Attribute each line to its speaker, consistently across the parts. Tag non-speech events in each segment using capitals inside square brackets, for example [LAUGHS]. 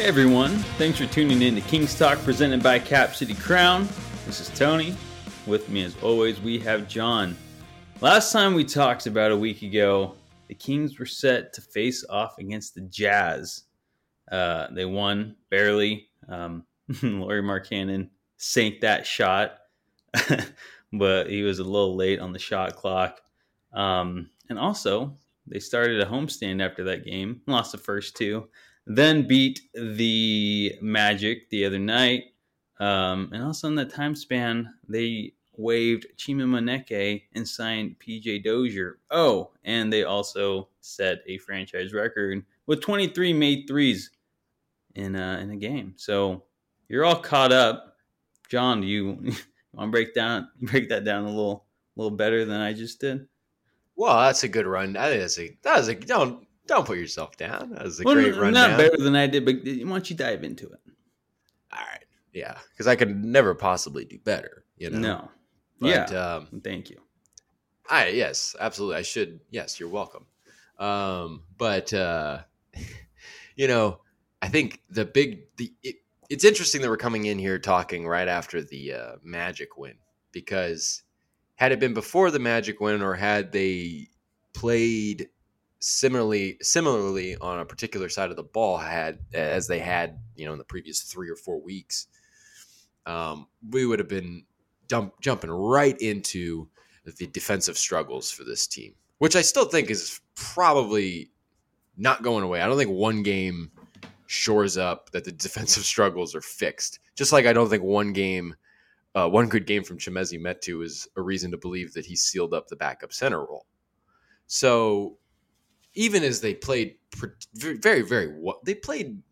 Speaker 1: Hey everyone, thanks for tuning in to Kings Talk presented by Cap City Crown. This is Tony. With me as always, we have John. Last time we talked about a week ago, the Kings were set to face off against the Jazz. Uh, they won barely. Um, [LAUGHS] Lauri Markkanen sank that shot, [LAUGHS] but he was a little late on the shot clock. Um, and also, they started a homestand after that game, lost the first two, then beat the Magic the other night. Um, and also in that time span, they waived Chima Moneke and signed PJ Dozier. Oh, and they also set a franchise record with 23 made threes in a, in a game. So you're all caught up. John, do you, [LAUGHS] want to break down [LAUGHS] break that down a little little better than I just did?
Speaker 2: Well, that's a good run. That's a that was a don't don't put yourself down. That was a well, great run.
Speaker 1: Not better than I did, but why don't you dive into it?
Speaker 2: All right, yeah, because I could never possibly do better. You know,
Speaker 1: no, but, yeah. Um, Thank you.
Speaker 2: I yes, absolutely. I should. Yes, you're welcome. Um, but uh, [LAUGHS] you know, I think the big the it, it's interesting that we're coming in here talking right after the uh, Magic win because had it been before the Magic win, or had they played similarly similarly on a particular side of the ball, had as they had you know in the previous three or four weeks, um, we would have been dump, jumping right into the defensive struggles for this team, which I still think is probably not going away. I don't think one game shores up that the [LAUGHS] defensive struggles are fixed. Just like I don't think one game uh, one good game from Chimezie Metu is a reason to believe that he sealed up the backup center role. So even as they played very, very well, they played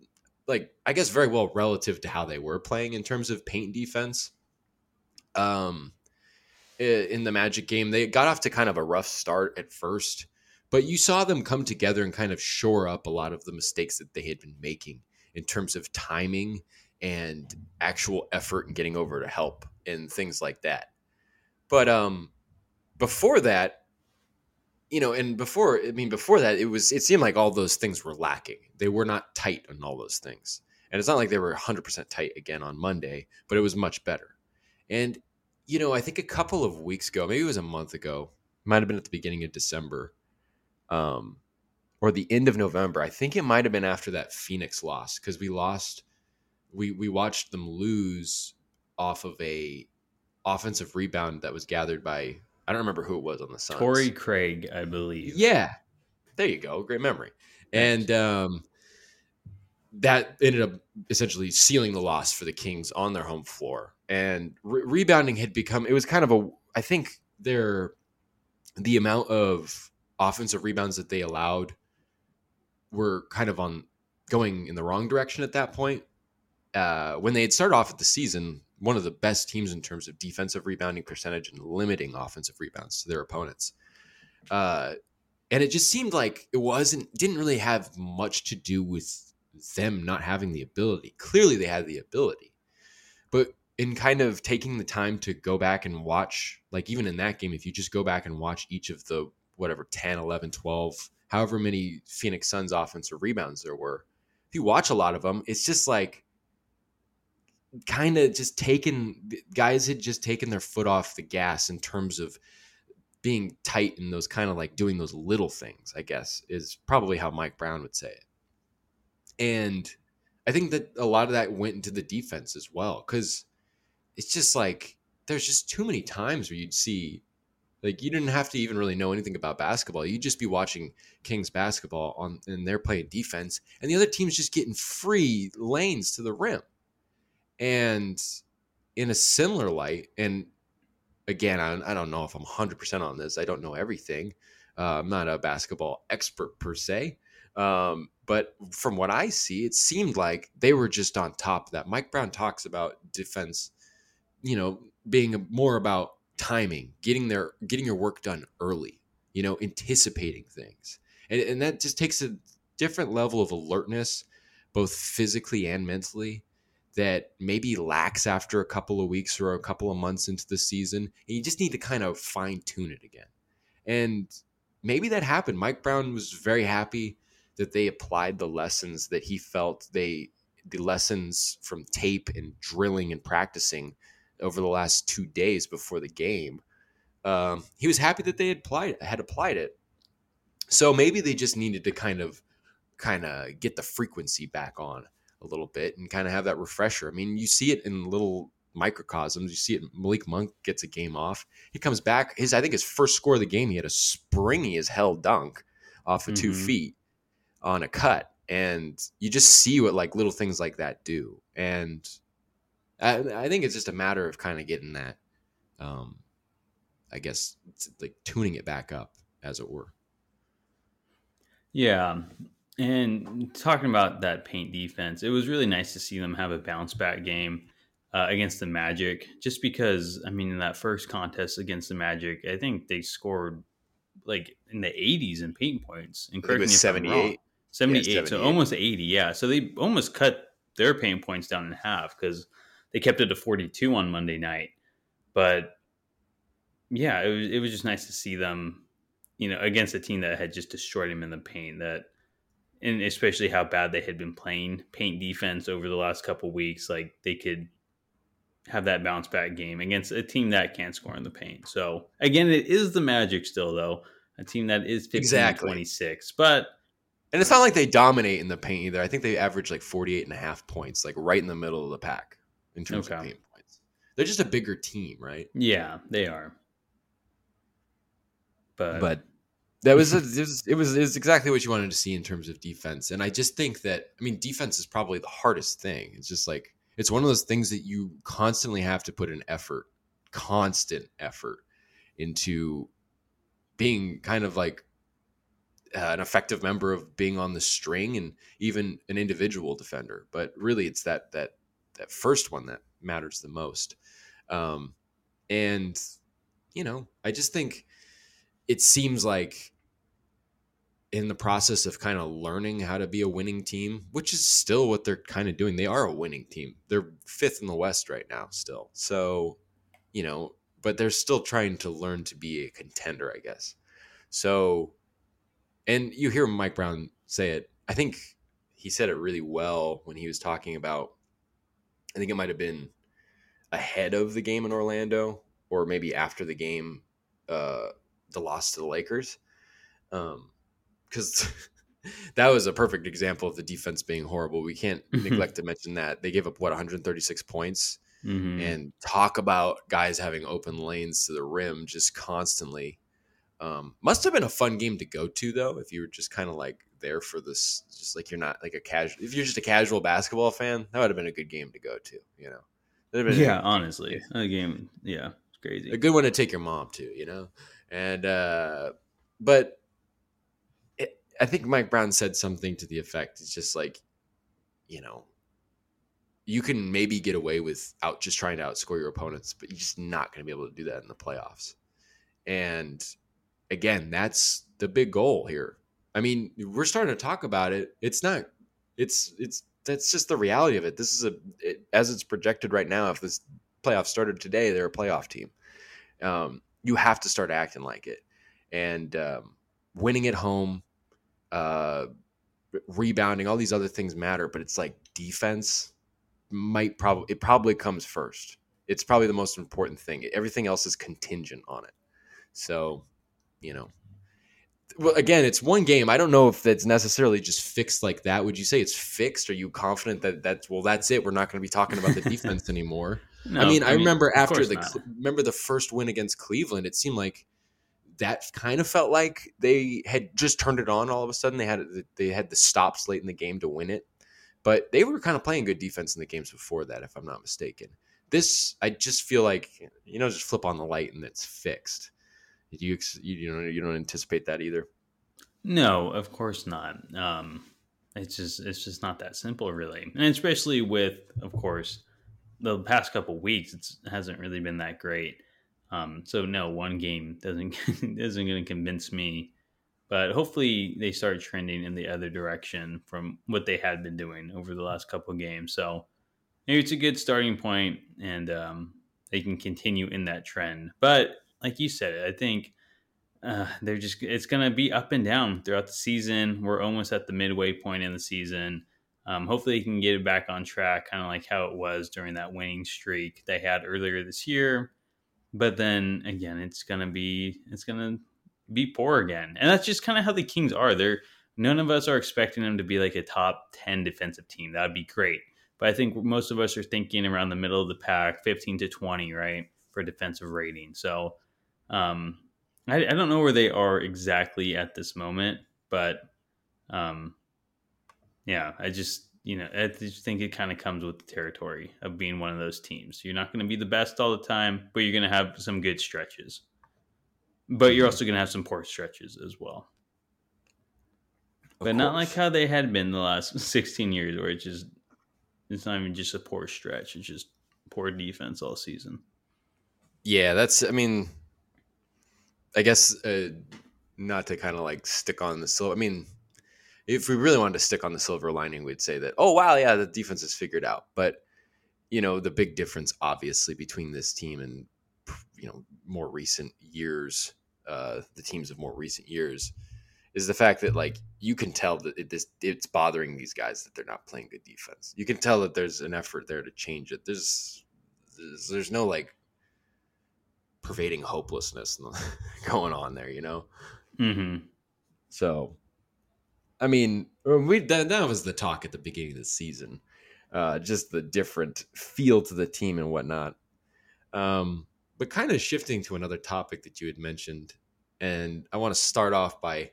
Speaker 2: like I guess very well relative to how they were playing in terms of paint defense. Um, in the Magic game, they got off to kind of a rough start at first, but you saw them come together and kind of shore up a lot of the mistakes that they had been making in terms of timing and actual effort and getting over to help and things like that. But um before that, you know, and before I mean before that it was it seemed like all those things were lacking. They were not tight on all those things. And it's not like they were 100% tight again on Monday, but it was much better. And you know, I think a couple of weeks ago, maybe it was a month ago, might have been at the beginning of December. Um or the end of November. I think it might have been after that Phoenix loss because we lost we we watched them lose off of a offensive rebound that was gathered by I don't remember who it was on the Suns.
Speaker 1: Torrey Craig, I believe.
Speaker 2: Yeah, there you go. Great memory. And um, that ended up essentially sealing the loss for the Kings on their home floor. And re- rebounding had become it was kind of a I think their the amount of offensive rebounds that they allowed were kind of on going in the wrong direction at that point uh, when they had started off at the season, one of the best teams in terms of defensive rebounding percentage and limiting offensive rebounds to their opponents. Uh, and it just seemed like it wasn't didn't really have much to do with them not having the ability. Clearly, they had the ability, but in kind of taking the time to go back and watch, like even in that game, if you just go back and watch each of the whatever 10, 11, 12, however many Phoenix Suns offensive rebounds there were, if you watch a lot of them, it's just like kind of just taken guys had just taken their foot off the gas in terms of being tight and those kind of like doing those little things, I guess, is probably how Mike Brown would say it. And I think that a lot of that went into the defense as well because it's just like there's just too many times where you'd see like you didn't have to even really know anything about basketball. You'd just be watching Kings basketball on and they're playing defense and the other team's just getting free lanes to the rim. And in a similar light, and again, I, I don't know if I'm 100% on this. I don't know everything. Uh, I'm not a basketball expert per se. Um, but from what I see, it seemed like they were just on top of that. Mike Brown talks about defense, you know, being more about timing, getting their getting your work done early, you know, anticipating things, and, and that just takes a different level of alertness, both physically and mentally, that maybe lacks after a couple of weeks or a couple of months into the season. And you just need to kind of fine tune it again. And maybe that happened. Mike Brown was very happy that they applied the lessons that he felt they the lessons from tape and drilling and practicing over the last two days before the game. Um, he was happy that they had applied had applied it. So maybe they just needed to kind of kind of get the frequency back on a little bit and kind of have that refresher. I mean, you see it in little microcosms. You see it. Malik Monk gets a game off. He comes back. His I think his first score of the game, he had a springy as hell dunk off of mm-hmm. two feet on a cut, and you just see what like little things like that do. And I, I think it's just a matter of kind of getting that, um, I guess, like tuning it back up, as it were.
Speaker 1: Yeah. And talking about that paint defense, it was really nice to see them have a bounce back game uh, against the Magic, just because, I mean, in that first contest against the Magic, I think they scored like in the 80s in paint points. And
Speaker 2: correct me 78.
Speaker 1: 78, yeah, 78, so almost 80, yeah. So they almost cut their paint points down in half because they kept it to 42 on Monday night. But yeah, it was, it was just nice to see them, you know, against a team that had just destroyed him in the paint. That, and especially how bad they had been playing paint defense over the last couple weeks, like they could have that bounce back game against a team that can't score in the paint. So again, it is the Magic still though, a team that is 15 exactly. 26, but
Speaker 2: and it's not like they dominate in the paint either. I think they average like 48 and a half points, like right in the middle of the pack in terms okay. of paint points. They're just a bigger team, right?
Speaker 1: Yeah, they are.
Speaker 2: But but that was, a, it was it was exactly what you wanted to see in terms of defense. And I just think that I mean defense is probably the hardest thing. It's just like it's one of those things that you constantly have to put an effort, constant effort into being kind of like uh, an effective member of being on the string and even an individual defender. But really, it's that that that first one that matters the most. Um, and you know, I just think it seems like in the process of kind of learning how to be a winning team, which is still what they're kind of doing. They are a winning team. They're fifth in the West right now, still. So, you know, but they're still trying to learn to be a contender, I guess. So, and you hear Mike Brown say it. I think he said it really well when he was talking about. I think it might have been ahead of the game in Orlando, or maybe after the game, uh, the loss to the Lakers, because um, [LAUGHS] that was a perfect example of the defense being horrible. We can't [LAUGHS] neglect to mention that they gave up what 136 points, mm-hmm. and talk about guys having open lanes to the rim just constantly. Um, must have been a fun game to go to though, if you were just kind of like there for this, just like you're not like a casual. If you're just a casual basketball fan, that would have been a good game to go to. You know,
Speaker 1: yeah, a, honestly, a game, yeah, it's crazy.
Speaker 2: A good one to take your mom to. You know, and uh, but it, I think Mike Brown said something to the effect. It's just like, you know, you can maybe get away with out just trying to outscore your opponents, but you're just not going to be able to do that in the playoffs. And again, that's the big goal here. I mean, we're starting to talk about it. It's not. It's it's that's just the reality of it. This is a it, as it's projected right now. If this playoff started today, they're a playoff team. Um, you have to start acting like it, and um, winning at home, uh, rebounding, all these other things matter. But it's like defense might probably it probably comes first. It's probably the most important thing. Everything else is contingent on it. So you know, well, again, it's one game. I don't know if that's necessarily just fixed like that. Would you say it's fixed? Are you confident that that's well, that's it? We're not going to be talking about the [LAUGHS] defense anymore. No, I mean, I, I mean, remember after the not. remember the first win against Cleveland. It seemed like that kind of felt like they had just turned it on all of a sudden. They had they had the stops late in the game to win it, but they were kind of playing good defense in the games before that, if I'm not mistaken. This I just feel like you know just flip on the light and it's fixed. You you know you don't anticipate that either.
Speaker 1: No, of course not. Um, it's just it's just not that simple, really, and especially with, of course, the past couple weeks, it hasn't really been that great. Um, so no, one game doesn't [LAUGHS] isn't going to convince me, but hopefully they start trending in the other direction from what they had been doing over the last couple games. So maybe it's a good starting point, and um, they can continue in that trend. But like you said, I think uh, they're just it's going to be up and down throughout the season. We're almost at the midway point in the season. Um, hopefully, they can get it back on track, kind of like how it was during that winning streak they had earlier this year. But then again, it's gonna be it's gonna be poor again, and that's just kind of how the Kings are. They're none of us are expecting them to be like a top ten defensive team. That would be great, but I think most of us are thinking around the middle of the pack, fifteen to twenty, right, for defensive rating. So, um, I, I don't know where they are exactly at this moment, but um, yeah, I just you know, I just think it kind of comes with the territory of being one of those teams. You're not going to be the best all the time, but you're going to have some good stretches. But you're also going to have some poor stretches as well. Of but course. not like how they had been the last [LAUGHS] 16 years, where it's just it's not even just a poor stretch; it's just poor defense all season.
Speaker 2: Yeah, that's. I mean, I guess uh, not to kind of like stick on the so. I mean, if we really wanted to stick on the silver lining, we'd say that, oh, wow, yeah, the defense is figured out. But, you know, the big difference, obviously, between this team and, you know, more recent years, uh, the teams of more recent years, is the fact that, like, you can tell that it, this, it's bothering these guys that they're not playing good defense. You can tell that there's an effort there to change it. There's, there's, there's no, like, pervading hopelessness [LAUGHS] going on there, you know?
Speaker 1: Mm-hmm.
Speaker 2: So I mean, we that, that was the talk at the beginning of the season, uh, just the different feel to the team and whatnot. Um, but kind of shifting to another topic that you had mentioned, and I want to start off by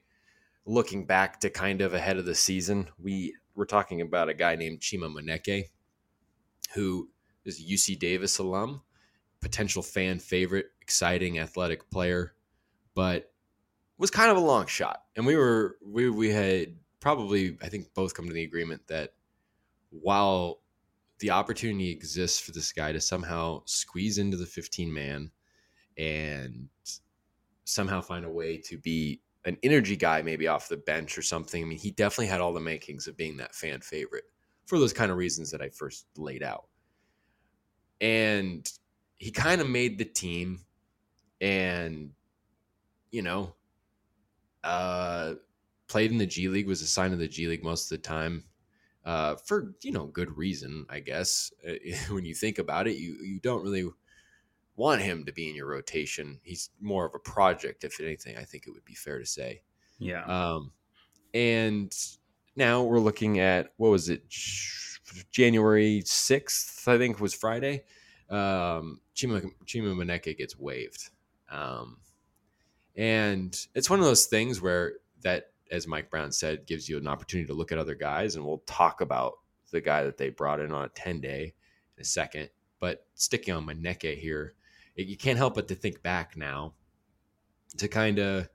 Speaker 2: looking back to kind of ahead of the season. We were talking about a guy named Chima Moneke, who is a UC Davis alum, potential fan favorite, exciting athletic player, but was kind of a long shot. And we were we we had probably I think both come to the agreement that while the opportunity exists for this guy to somehow squeeze into the 15 man and somehow find a way to be an energy guy maybe off the bench or something. I mean, he definitely had all the makings of being that fan favorite for those kind of reasons that I first laid out. And he kind of made the team and you know, uh, played in the G League, was assigned to the G League most of the time. Uh, for you know good reason, I guess. Uh, [LAUGHS] when you think about it, you you don't really want him to be in your rotation. He's more of a project, if anything. I think it would be fair to say.
Speaker 1: Yeah.
Speaker 2: Um, and now we're looking at what was it, January sixth? I think was Friday. Um, Chima Chima Moneke gets waived. Um, and it's one of those things where that, as Mike Brown said, gives you an opportunity to look at other guys. And we'll talk about the guy that they brought in on a 10 day in a second. But sticking on Moneke here, it, you can't help but to think back now to kind of,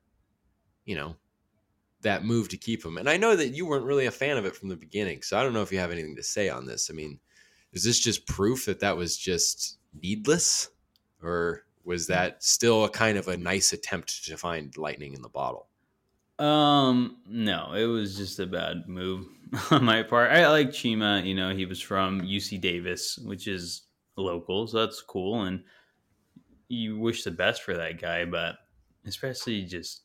Speaker 2: you know, that move to keep him. And I know that you weren't really a fan of it from the beginning. So I don't know if you have anything to say on this. I mean, is this just proof that that was just needless? Or was that still a kind of a nice attempt to find lightning in the bottle?
Speaker 1: Um, no, it was just a bad move [LAUGHS] on my part. I like Chima. You know, he was from UC Davis, which is local, so that's cool. And you wish the best for that guy, but especially just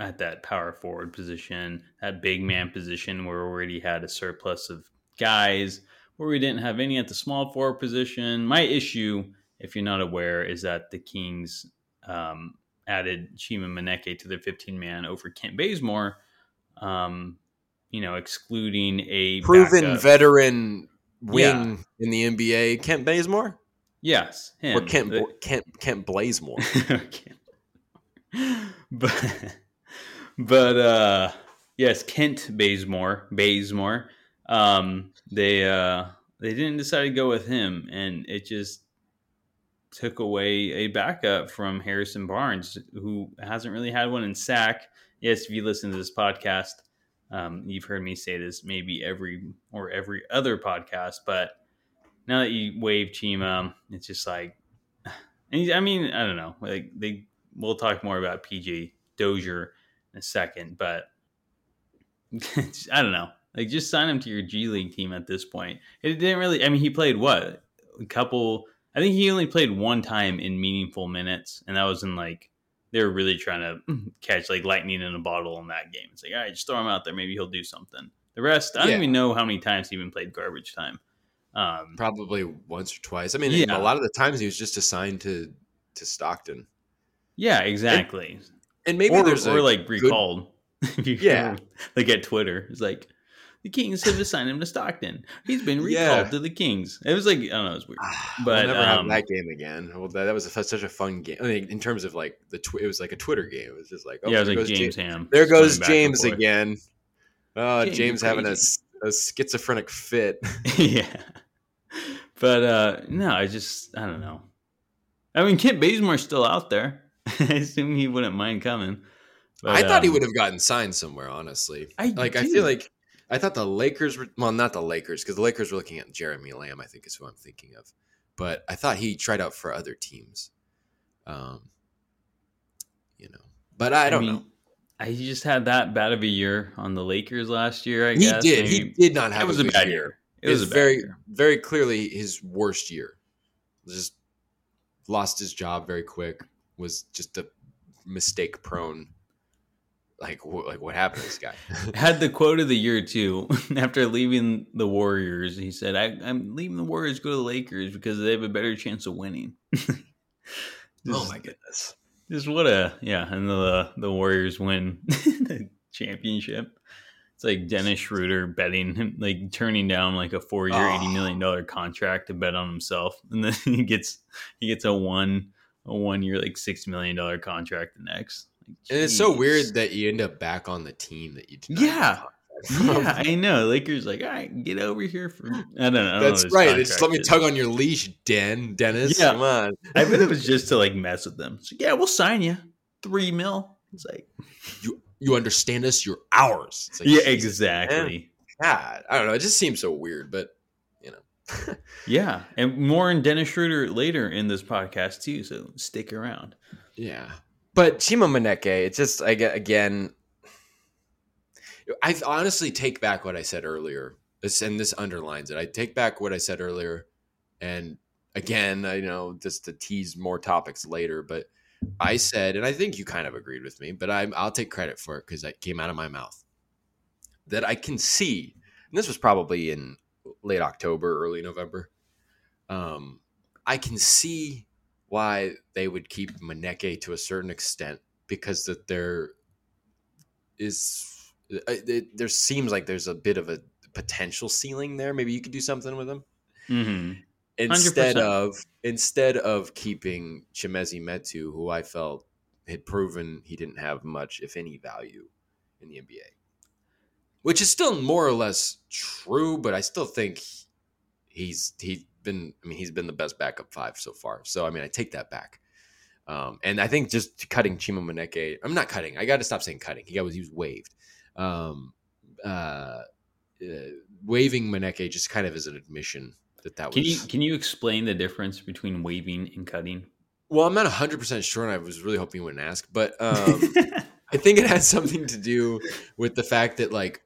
Speaker 1: at that power forward position, that big man position where we already had a surplus of guys, where we didn't have any at the small forward position. My issue if you're not aware, is that the Kings um, added Chima Moneke to their 15 man over Kent Bazemore, um, you know, excluding a
Speaker 2: proven backup. veteran wing yeah. in the NBA, Kent Bazemore.
Speaker 1: Yes,
Speaker 2: him. or Kent the, Kent Kent Blazemore. [LAUGHS]
Speaker 1: but but uh, yes, Kent Bazemore, Bazemore. Um, they uh, they didn't decide to go with him, and it just took away a backup from Harrison Barnes, who hasn't really had one in Sac. Yes, if you listen to this podcast, um, you've heard me say this maybe every or every other podcast, but now that you wave Chima, it's just like, [SIGHS] I mean, I don't know. Like they, we'll talk more about PJ Dozier in a second, but [LAUGHS] I don't know. Like just sign him to your G League team at this point. It didn't really. I mean, he played what a couple I think he only played one time in meaningful minutes, and that was in like they were really trying to [CLEARS THROAT] catch like lightning in a bottle in that game. It's like, all right, just throw him out there. Maybe he'll do something. The rest, I don't even know how many times he even played garbage time. Um,
Speaker 2: Probably once or twice. I mean,
Speaker 1: Yeah.
Speaker 2: a lot of the times he was just assigned to to Stockton,
Speaker 1: yeah, exactly.
Speaker 2: and maybe
Speaker 1: or,
Speaker 2: there's
Speaker 1: or
Speaker 2: a
Speaker 1: like
Speaker 2: good-
Speaker 1: recalled. [LAUGHS] If you
Speaker 2: Yeah.
Speaker 1: like at Twitter, it's like the Kings have assigned him to Stockton. He's been recalled
Speaker 2: Yeah.
Speaker 1: to the Kings. It was like I don't know, it was weird.
Speaker 2: But
Speaker 1: But,
Speaker 2: we'll never
Speaker 1: um,
Speaker 2: have that game again. Well, that, that was a, such a fun game. I mean, in terms of like the, tw- it was like a Twitter game. It was just like, oh,
Speaker 1: yeah, it was
Speaker 2: there
Speaker 1: like
Speaker 2: goes
Speaker 1: James
Speaker 2: Ja-
Speaker 1: Ham.
Speaker 2: there goes James again. Oh,
Speaker 1: James,
Speaker 2: James, having a, a schizophrenic fit. [LAUGHS]
Speaker 1: yeah. But uh no, I just I don't know. I mean Kent Bazemore's still out there. [LAUGHS] I assume he wouldn't mind coming. But,
Speaker 2: I thought he
Speaker 1: um,
Speaker 2: would have gotten signed somewhere. Honestly,
Speaker 1: I
Speaker 2: like I feel like I thought the Lakers were well, not the Lakers because the Lakers were looking at Jeremy Lamb. I think is who I'm thinking of, but I thought he tried out for other teams. Um, you know, but I don't
Speaker 1: mean,
Speaker 2: know.
Speaker 1: I, he just had that bad of a year on the Lakers last year, I guess.
Speaker 2: He
Speaker 1: guess.
Speaker 2: did. He did not have
Speaker 1: it was
Speaker 2: a,
Speaker 1: bad
Speaker 2: year.
Speaker 1: year. It was a bad
Speaker 2: very,
Speaker 1: year.
Speaker 2: very clearly his worst year. Just lost his job very quick. Was just a mistake prone. Like, wh- like what happened to this guy? [LAUGHS]
Speaker 1: Had the quote of the year too. [LAUGHS] After leaving the Warriors, he said, I, "I'm leaving the Warriors, go to the Lakers because they have a better chance of winning." [LAUGHS]
Speaker 2: oh my goodness!
Speaker 1: Just what a yeah, and the the Warriors win the championship. It's like Dennis Schroeder betting him, like turning down like a four year, eighty oh. million dollar contract to bet on himself, and then he gets he gets a one a one year like six million dollar contract the next.
Speaker 2: It's so weird that you end up back on the team that you
Speaker 1: Yeah.
Speaker 2: have a contract [LAUGHS] from.
Speaker 1: Yeah, I know. Lakers like, all right, get over here for. I don't know. I don't know
Speaker 2: That's
Speaker 1: his
Speaker 2: right. Just let me
Speaker 1: is.
Speaker 2: tug on your leash, Den Dennis.
Speaker 1: Yeah.
Speaker 2: Come on.
Speaker 1: I bet it was [LAUGHS] just to like mess with them. So yeah, we'll sign you three mil. It's like,
Speaker 2: You you understand us? You're ours. It's like,
Speaker 1: yeah, exactly.
Speaker 2: God, I don't know. It just seems so weird, but you know. [LAUGHS]
Speaker 1: Yeah, and more on Dennis Schroeder later in this podcast too. So stick around.
Speaker 2: Yeah. But Chima Moneke, it's just I get again. I honestly take back what I said earlier. And this underlines it. I take back what I said earlier, and again, I know just to tease more topics later. But I said, and I think you kind of agreed with me, but I'm, I'll take credit for it because it came out of my mouth that I can see. And this was probably in late October, early November. Um, I can see why they would keep Moneke to a certain extent because that there is uh, it, there seems like there's a bit of a potential ceiling there. Maybe you could do something with him
Speaker 1: Mm-hmm.
Speaker 2: instead of instead of keeping Chimezie Metu, who I felt had proven he didn't have much, if any, value in the NBA, which is still more or less true. But I still think he's he's been I mean he's been the best backup five so far. So I mean I take that back. Um, and I think just cutting Chima Moneke, I'm not cutting. I got to stop saying cutting. He got was he was waived. Um, uh, uh, waiving Moneke just kind of is an admission that that
Speaker 1: Can
Speaker 2: was.
Speaker 1: you can you explain the difference between waving and cutting?
Speaker 2: Well, I'm not 100% sure, and I was really hoping you wouldn't ask, but um, I think it has something to do with the fact that, like,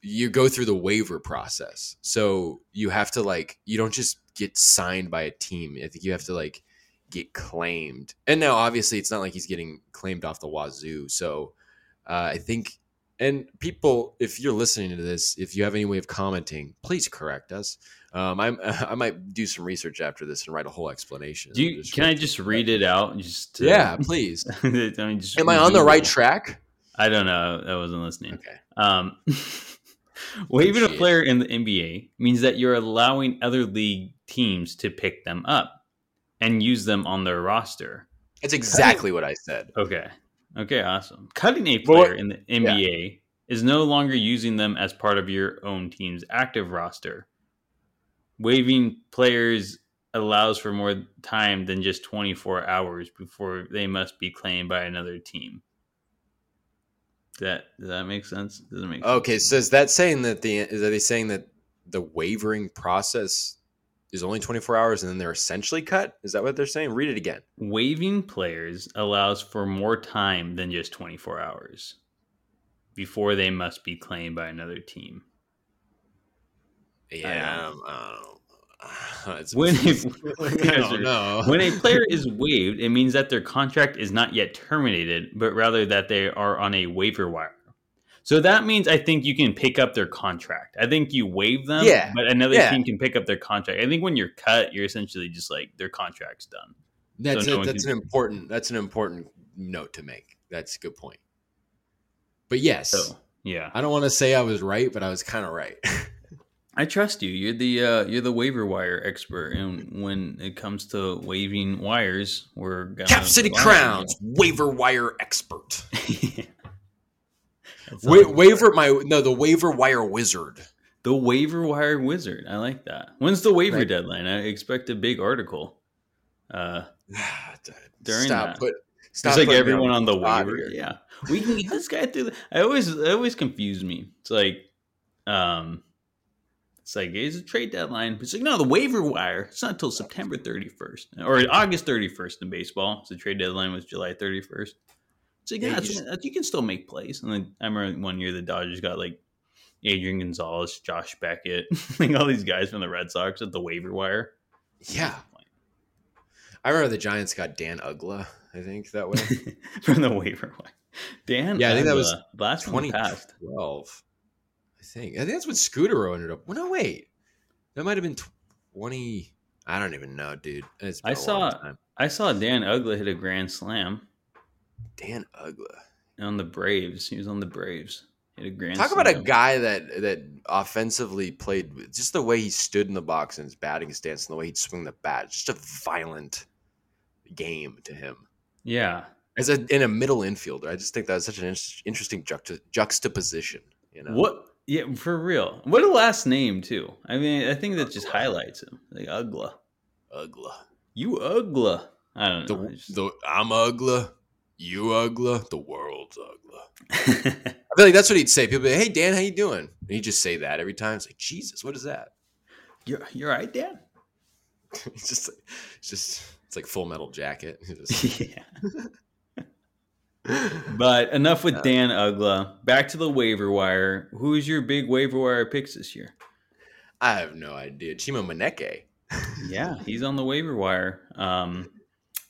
Speaker 2: you go through the waiver process. So you have to, like, you don't just get signed by a team. I think you have to, like, get claimed. And now, obviously, it's not like he's getting claimed off the wazoo. So uh, I think, and people, if you're listening to this, if you have any way of commenting, please correct us. Um, I'm, [LAUGHS] I might do some research after this and write a whole explanation.
Speaker 1: Do you, can I just read it out? Just to,
Speaker 2: yeah, [LAUGHS] please.
Speaker 1: I mean,
Speaker 2: Am I on the right
Speaker 1: Google.
Speaker 2: track?
Speaker 1: I don't know. I wasn't listening.
Speaker 2: Okay.
Speaker 1: Um, [LAUGHS] waiving a player in the NBA means that you're allowing other league teams to pick them up and use them on their roster.
Speaker 2: That's exactly what I said.
Speaker 1: Okay. Okay, awesome. Cutting a player in the NBA is no longer using them as part of your own team's active roster. Waiving players allows for more time than just 24 hours before they must be claimed by another team. Does that does that make sense? Doesn't make sense.
Speaker 2: Okay, so is that saying that the is that they saying that the wavering process is only 24 hours and then they're essentially cut? Is that what they're saying? Read it again.
Speaker 1: Waiving players allows for more time than just 24 hours before they must be claimed by another team.
Speaker 2: Yeah, um, I don't know. [LAUGHS] It's-
Speaker 1: When [LAUGHS] [LAUGHS]
Speaker 2: I
Speaker 1: when a player is waived, it means that their contract is not yet terminated, but rather that they are on a waiver wire. So that means I think you can pick up their contract. I think you waive them,
Speaker 2: Yeah.
Speaker 1: but another
Speaker 2: Yeah.
Speaker 1: team can pick up their contract. I think when you're cut, you're essentially just like their contract's done.
Speaker 2: That's
Speaker 1: So
Speaker 2: a, that's
Speaker 1: can-
Speaker 2: an important that's an important note to make. That's a good point. But yes,
Speaker 1: So yeah,
Speaker 2: I don't want to say I was right, but I was kind of right. [LAUGHS]
Speaker 1: I trust you. You're the uh, you're the waiver wire expert, and when it comes to waving wires, we're gonna
Speaker 2: Cap City Crowns waiver wire expert. [LAUGHS] Wa- waiver my no the waiver wire wizard.
Speaker 1: The waiver wire wizard. I like that. When's the waiver deadline? I expect a big article. Uh, [SIGHS] during
Speaker 2: stop,
Speaker 1: that.
Speaker 2: Put, stop it's like
Speaker 1: everyone on the waiver.
Speaker 2: Here.
Speaker 1: Yeah, we can get this guy through. The, I always, I always confuse me. It's like, um, it's like it's a trade deadline. It's like no, the waiver wire. It's not until September 31st or August 31st in baseball. So the trade deadline was July 31st. So
Speaker 2: yeah,
Speaker 1: just,
Speaker 2: you
Speaker 1: can still make plays. And then I remember one year the Dodgers got like Adrian Gonzalez, Josh Beckett, [LAUGHS] like all these guys from the Red Sox at the waiver wire.
Speaker 2: Yeah. I remember the Giants got Dan Uggla, I think, that way. [LAUGHS]
Speaker 1: from the waiver wire. Dan
Speaker 2: Yeah, I think that was
Speaker 1: last
Speaker 2: 2012. I think. I think that's what Scutaro ended up. Well, no, wait. That might have been 20. I don't even know, dude.
Speaker 1: I saw I saw Dan Uggla hit a grand slam
Speaker 2: Dan Uggla.
Speaker 1: on the Braves. He was on the Braves. Hit a grand
Speaker 2: Talk about a guy that that offensively played with- just the way he stood in the box and his batting stance and the way he'd swing the bat. Just a violent game to him.
Speaker 1: Yeah.
Speaker 2: As a in a middle infielder, I just think that's such an in- interesting juxta- juxtaposition. You know
Speaker 1: What? Yeah, for real. What a last name too. I mean, I think that just highlights him. Like Ugla.
Speaker 2: Ugla.
Speaker 1: You Ugla. I don't know. I just-
Speaker 2: the I'm Ugla. You Ugla. The world's Ugla. [LAUGHS] I feel like that's what he'd say. People be like, "Hey Dan, how you doing?" And he'd just say that every time. It's like, Jesus, what is that?
Speaker 1: you're you're right, Dan. [LAUGHS]
Speaker 2: It's just, it's just, it's like Full Metal Jacket. Just- [LAUGHS]
Speaker 1: yeah. But enough with Dan Uggla. Back to the waiver wire. Who's your big waiver wire picks this year?
Speaker 2: I have no idea. Chima Moneke.
Speaker 1: Yeah, he's on the waiver wire. Um,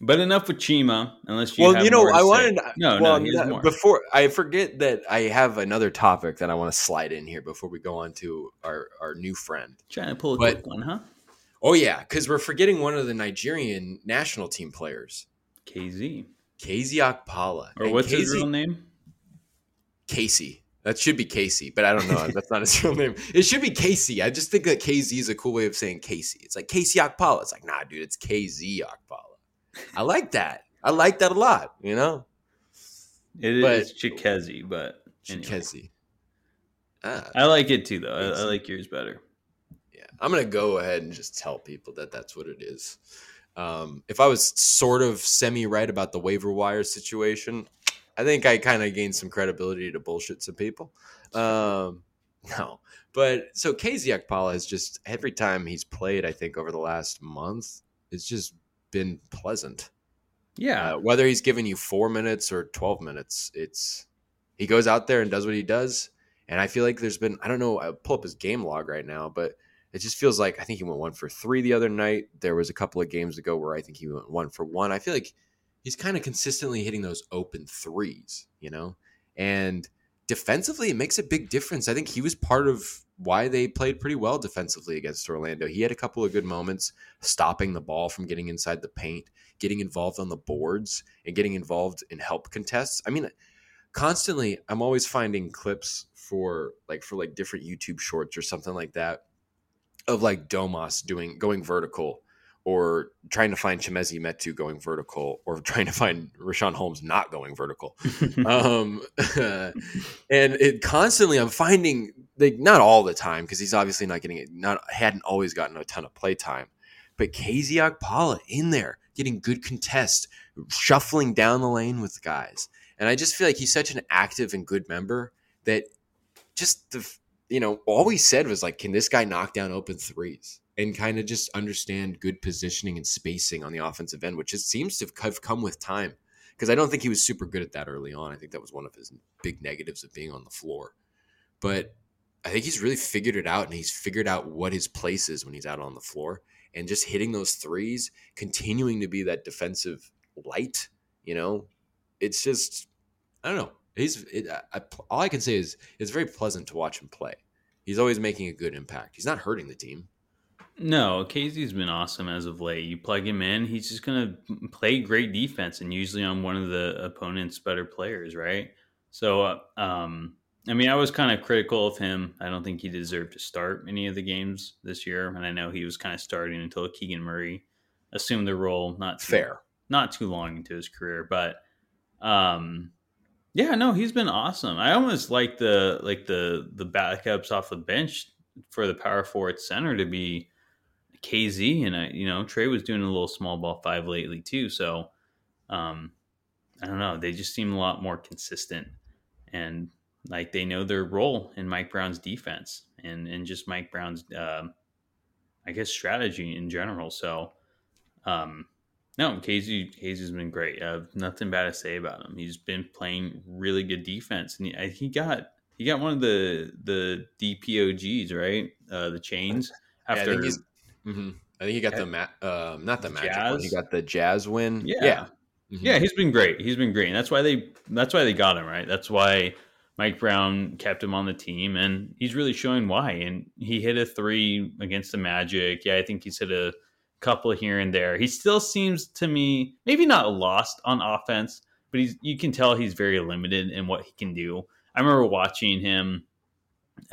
Speaker 1: but enough with Chima, unless you.
Speaker 2: well, you know, I
Speaker 1: say.
Speaker 2: wanted.
Speaker 1: No,
Speaker 2: well,
Speaker 1: no, he has
Speaker 2: no,
Speaker 1: more.
Speaker 2: before I forget that I have another topic that I want to slide in here before we go on to our our new friend.
Speaker 1: Trying to pull a
Speaker 2: but-
Speaker 1: quick one, huh?
Speaker 2: Oh yeah, because we're forgetting one of the Nigerian national team players,
Speaker 1: KZ.
Speaker 2: Casey Okpala.
Speaker 1: Or
Speaker 2: And
Speaker 1: what's his real name?
Speaker 2: Casey. That should be Casey, but I don't know. That's not his [LAUGHS] real name. It should be Casey. I just think that KZ is a cool way of saying Casey. It's like Casey Okpala. It's like, nah, dude, it's KZ Okpala. I like that. I like that a lot, you know?
Speaker 1: It
Speaker 2: But-
Speaker 1: is Chikezie, but anyway.
Speaker 2: Chikezie. Ah,
Speaker 1: I like it too, though. I, I like yours better.
Speaker 2: yeah. I'm going to go ahead and just tell people that that's what it is. Um, if I was sort of semi right about the waiver wire situation, I think I kind of gained some credibility to bullshit some people. Um, no, but so KZ Okpala has just every time he's played, I think over the last month, it's just been pleasant.
Speaker 1: Yeah,
Speaker 2: Uh, whether he's giving you four minutes or twelve minutes, it's he goes out there and does what he does. And I feel like there's been I don't know. I pull up his game log right now, but it just feels like I think he went one for three the other night. There was a couple of games ago where I think he went one for one. I feel like he's kind of consistently hitting those open threes, you know, and defensively it makes a big difference. I think he was part of why they played pretty well defensively against Orlando. He had a couple of good moments stopping the ball from getting inside the paint, getting involved on the boards, and getting involved in help contests. I mean, constantly I'm always finding clips for like for like different YouTube shorts or something like that of like Domas doing going vertical or trying to find Chimezie Metu going vertical or [LAUGHS] trying to find Richaun Holmes not going vertical. [LAUGHS] Um [LAUGHS] and it constantly i'm finding like not all the time because he's obviously not getting it not hadn't always gotten a ton of play time but KZ Okpala in there getting good contest shuffling down the lane with guys. And i just feel like he's such an active and good member that just the you know all we said was like can this guy knock down open threes and kind of just understand good positioning and spacing on the offensive end which it seems to have come with time because I don't think he was super good at that early on. I think that was one of his big negatives of being on the floor. But I think he's really figured it out and he's figured out what his place is when he's out on the floor and just hitting those threes, continuing to be that defensive light, you know. It's just I don't know. He's it, I, all I can say is it's very pleasant to watch him play. He's always making a good impact. He's not hurting the team.
Speaker 1: No, Casey's been awesome as of late. You plug him in, he's just going to play great defense and usually on one of the opponent's better players, right? So, uh, um, I mean, I was kind of critical of him. I don't think he deserved to start any of the games this year, and I know he was kind of starting until Keegan Murray assumed the role. Not too,
Speaker 2: fair,
Speaker 1: not too long into his career, but um, yeah, no, he's been awesome. I almost like the like the the backups off the bench for the power forward center to be KZ, and I, you know, Trey was doing a little small ball five lately too. So, um, I don't know. They just seem a lot more consistent, and like they know their role in Mike Brown's defense, and and just Mike Brown's, uh, I guess, strategy in general. So, um, no, KZ KZ's been great. I have nothing bad to say about him. He's been playing really good defense, and he, he got he got one of the the DPOGs right, uh, the chains
Speaker 2: after. Mm-hmm. I think he got the ma- uh, not the magic one. He got the jazz win. Yeah, yeah.
Speaker 1: Mm-hmm. yeah. He's been great. He's been great. And that's why they that's why they got him right. That's why Mike Brown kept him on the team, and he's really showing why. And he hit a three against the Magic. Yeah, I think he's hit a couple here and there. He still seems to me maybe not lost on offense, but he's you can tell he's very limited in what he can do. I remember watching him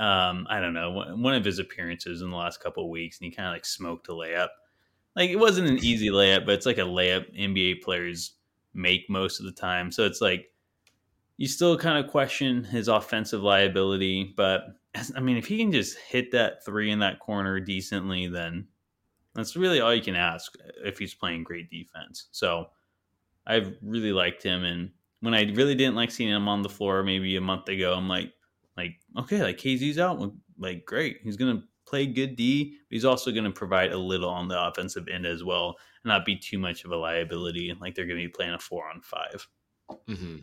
Speaker 1: um, I don't know, one of his appearances in the last couple weeks, and he kind of like smoked a layup. Like it wasn't an easy layup, but it's like a layup NBA players make most of the time. So it's like you still kind of question his offensive liability, but I mean, if he can just hit that three in that corner decently, then that's really all you can ask if he's playing great defense. So I've really liked him, and when I really didn't like seeing him on the floor maybe a month ago, I'm like, like okay, like KZ's out, like great, he's gonna play good D, but he's also gonna provide a little on the offensive end as well, and not be too much of a liability. Like they're gonna be playing a four on 5
Speaker 2: mm-hmm.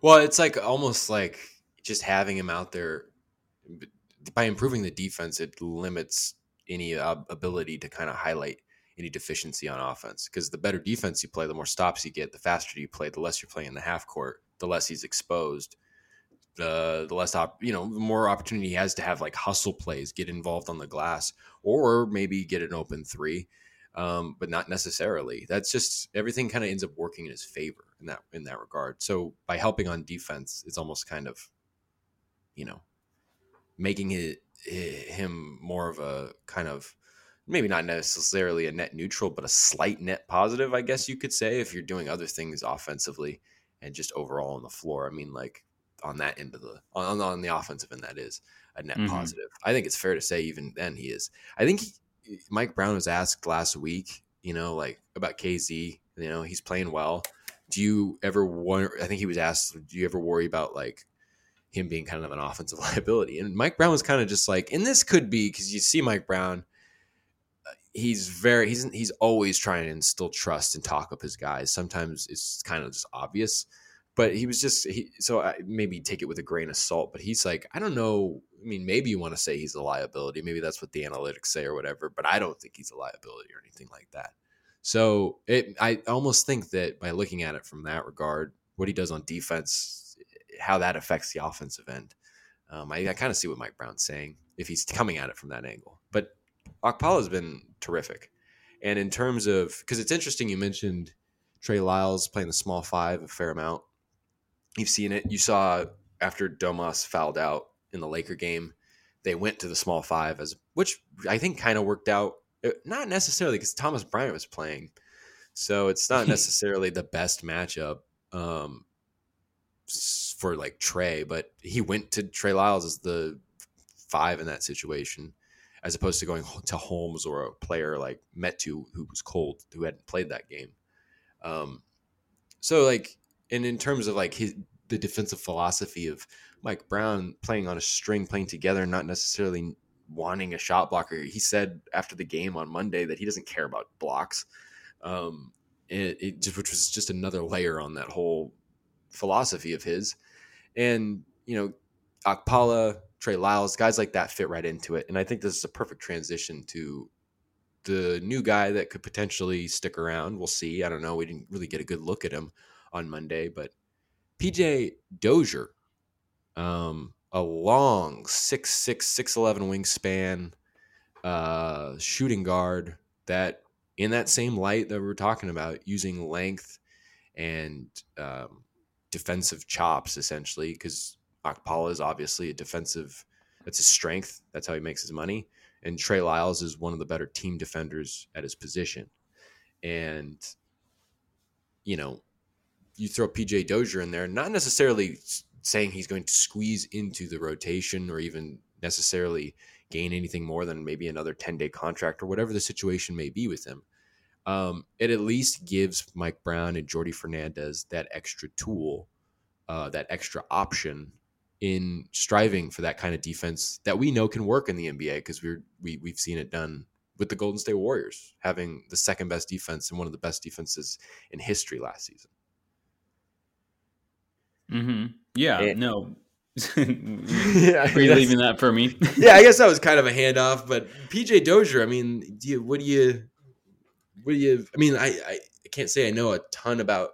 Speaker 2: Well, it's like almost like just having him out there by improving the defense, it limits any uh, ability to kind of highlight any deficiency on offense. Because the better defense you play, the more stops you get, the faster you play, the less you're playing in the half court, the less he's exposed the the less op, you know, the more opportunity he has to have like hustle plays, get involved on the glass, or maybe get an open three, um, but not necessarily. That's just everything kind of ends up working in his favor in that in that regard. So by helping on defense, it's almost kind of, you know, making it him more of a kind of maybe not necessarily a net neutral, but a slight net positive, I guess you could say, if you're doing other things offensively and just overall on the floor. I mean, like on that end of the on, on the offensive end that is a net mm-hmm. positive. I think it's fair to say even then he is. I think he, Mike Brown was asked last week, you know, like about KZ. You know, he's playing well. Do you ever wonder? I think he was asked, do you ever worry about like him being kind of an offensive [LAUGHS] liability? And Mike Brown was kind of just like, and this could be because you see Mike Brown. Uh, he's very he's he's always trying to instill trust and talk up his guys. Sometimes it's kind of just obvious but he was just he, so I, maybe take it with a grain of salt. But he's like, I don't know. I mean, maybe you want to say he's a liability. Maybe that's what the analytics say or whatever. But I don't think he's a liability or anything like that. So it, I almost think that by looking at it from that regard, what he does on defense, how that affects the offensive end, um, I, I kind of see what Mike Brown's saying if he's coming at it from that angle. But Okpala has been terrific, and in terms of because it's interesting, you mentioned Trey Lyles playing the small five a fair amount You've seen it. You saw after Domas fouled out in the Laker game, they went to the small five as which I think kind of worked out. Uh, not necessarily because Thomas Bryant was playing, so it's not [LAUGHS] necessarily the best matchup um, for like Trey. But he went to Trey Lyles as the five in that situation, as opposed to going to Holmes or a player like Metu who was cold who hadn't played that game. Um, so like and in terms of like his the defensive philosophy of Mike Brown playing on a string, playing together, not necessarily wanting a shot blocker. He said after the game on Monday that he doesn't care about blocks. Um, it, it just, which was just another layer on that whole philosophy of his. And you know, Okpala, Trey Lyles, guys like that fit right into it. And I think this is a perfect transition to the new guy that could potentially stick around. We'll see. I don't know. We didn't really get a good look at him on Monday, but PJ Dozier um, a long six six six eleven wingspan, uh, shooting guard that in that same light that we are talking about, using length and um, defensive chops essentially, because Okpala is obviously a defensive. That's his strength. That's how he makes his money. And Trey Lyles is one of the better team defenders at his position. And you know, you throw PJ Dozier in there, not necessarily saying he's going to squeeze into the rotation or even necessarily gain anything more than maybe another 10 day contract or whatever the situation may be with him. Um, it at least gives Mike Brown and Jordi Fernandez that extra tool, uh, that extra option in striving for that kind of defense that we know can work in the NBA because we're we, we've seen it done with the Golden State Warriors having the second best defense and one of the best defenses in history last season.
Speaker 1: Mm-hmm. Yeah, and, no. [LAUGHS]
Speaker 2: yeah,
Speaker 1: Are you leaving that for me? [LAUGHS]
Speaker 2: yeah, I guess that was kind of a handoff, but PJ Dozier, I mean, do you, what do you, what do you, I mean, I, I can't say I know a ton about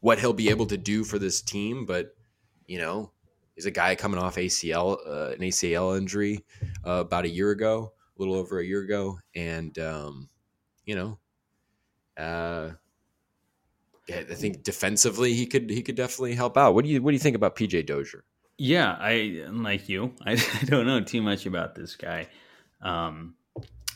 Speaker 2: what he'll be able to do for this team, but, you know, he's a guy coming off ACL, uh, an ACL injury uh, about a year ago, a little over a year ago. And, um, you know, uh, I think defensively he could he could definitely help out. What do you what do you think about PJ Dozier?
Speaker 1: Yeah, I like you. I, [LAUGHS] I don't know too much about this guy, um,